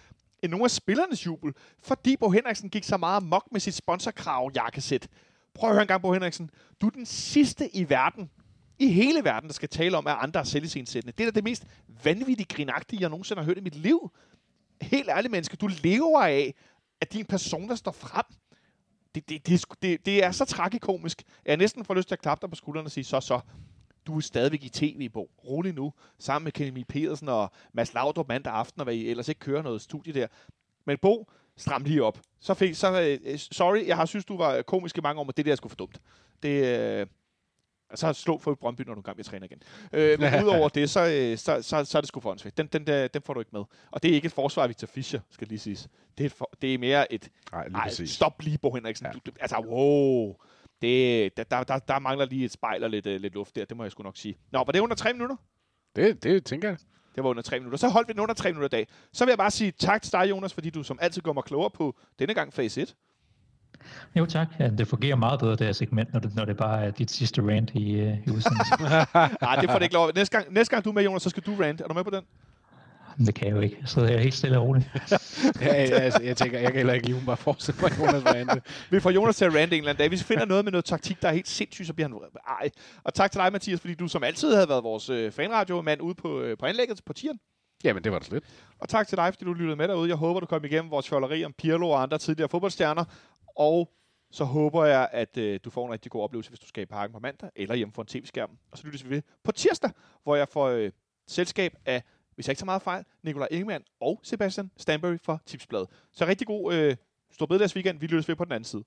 end nogle af spillernes jubel, fordi Bo Henriksen gik så meget mok med sit sponsorkrav jakkesæt. Prøv at høre en gang, Bo Henriksen. Du er den sidste i verden, i hele verden, der skal tale om, at andre er selvisensættende. Det er da det mest vanvittige grinagtige, jeg nogensinde har hørt i mit liv. Helt ærligt, menneske. Du lever af, at din person, der står frem. Det, det, det, er det, det er så tragikomisk, at jeg næsten får lyst til at klappe dig på skulderen og sige, så så, du er stadigvæk i tv, på. Rolig nu. Sammen med Kenny Pedersen og Mads Laudrup mandag aften, og hvad I ellers ikke kører noget studie der. Men Bo, stram lige op. Så fik, så, øh, øh, sorry, jeg har synes, du var komisk i mange år, men det der er sgu for dumt. Det, øh, øh, så slå for Brøndby, når du er gang med at træne igen. Øh, men udover det, så, øh, så, så, så er det sgu for åndssvagt. Den, den, der, den får du ikke med. Og det er ikke et forsvar af Victor Fischer, skal lige siges. Det er, for, det er mere et... Nej, lige Ej, stop lige, Bo Henriksen. Ja. Du, du, altså, wow. Det, der, der, der, mangler lige et spejl og lidt, uh, lidt luft der, det må jeg sgu nok sige. Nå, var det under tre minutter? Det, det tænker jeg. Det var under tre minutter. Så holdt vi den under tre minutter i dag. Så vil jeg bare sige tak til dig, Jonas, fordi du som altid går mig klogere på denne gang fase 1. Jo tak, ja, det fungerer meget bedre, det her segment, når det, når det bare er dit sidste rant i, øh, i udsendelsen. Nej, det får det ikke lov. Næste gang, næste gang du er med, Jonas, så skal du rant. Er du med på den? det kan jeg jo ikke. Så jeg er helt stille og roligt. Ja, altså, jeg tænker, jeg kan heller ikke lige bare fortsætte mig, Jonas Vande. Vi får Jonas til at rante en eller anden dag. Hvis vi finder noget med noget taktik, der er helt sindssygt, så bliver han... Ej. Og tak til dig, Mathias, fordi du som altid havde været vores øh, fanradio-mand ude på, øh, på anlægget på tieren. Jamen, det var det slet. Og tak til dig, fordi du lyttede med derude. Jeg håber, du kom igennem vores fjolleri om Pirlo og andre tidligere fodboldstjerner. Og så håber jeg, at øh, du får en rigtig god oplevelse, hvis du skal i parken på mandag, eller hjemme for en tv-skærm. Og så lyttes vi ved på tirsdag, hvor jeg får øh, selskab af, hvis jeg ikke så meget fejl, Nikolaj Ingemann og Sebastian Stanbury fra Tipsbladet. Så rigtig god øh, stor weekend. Vi lyttes ved på den anden side.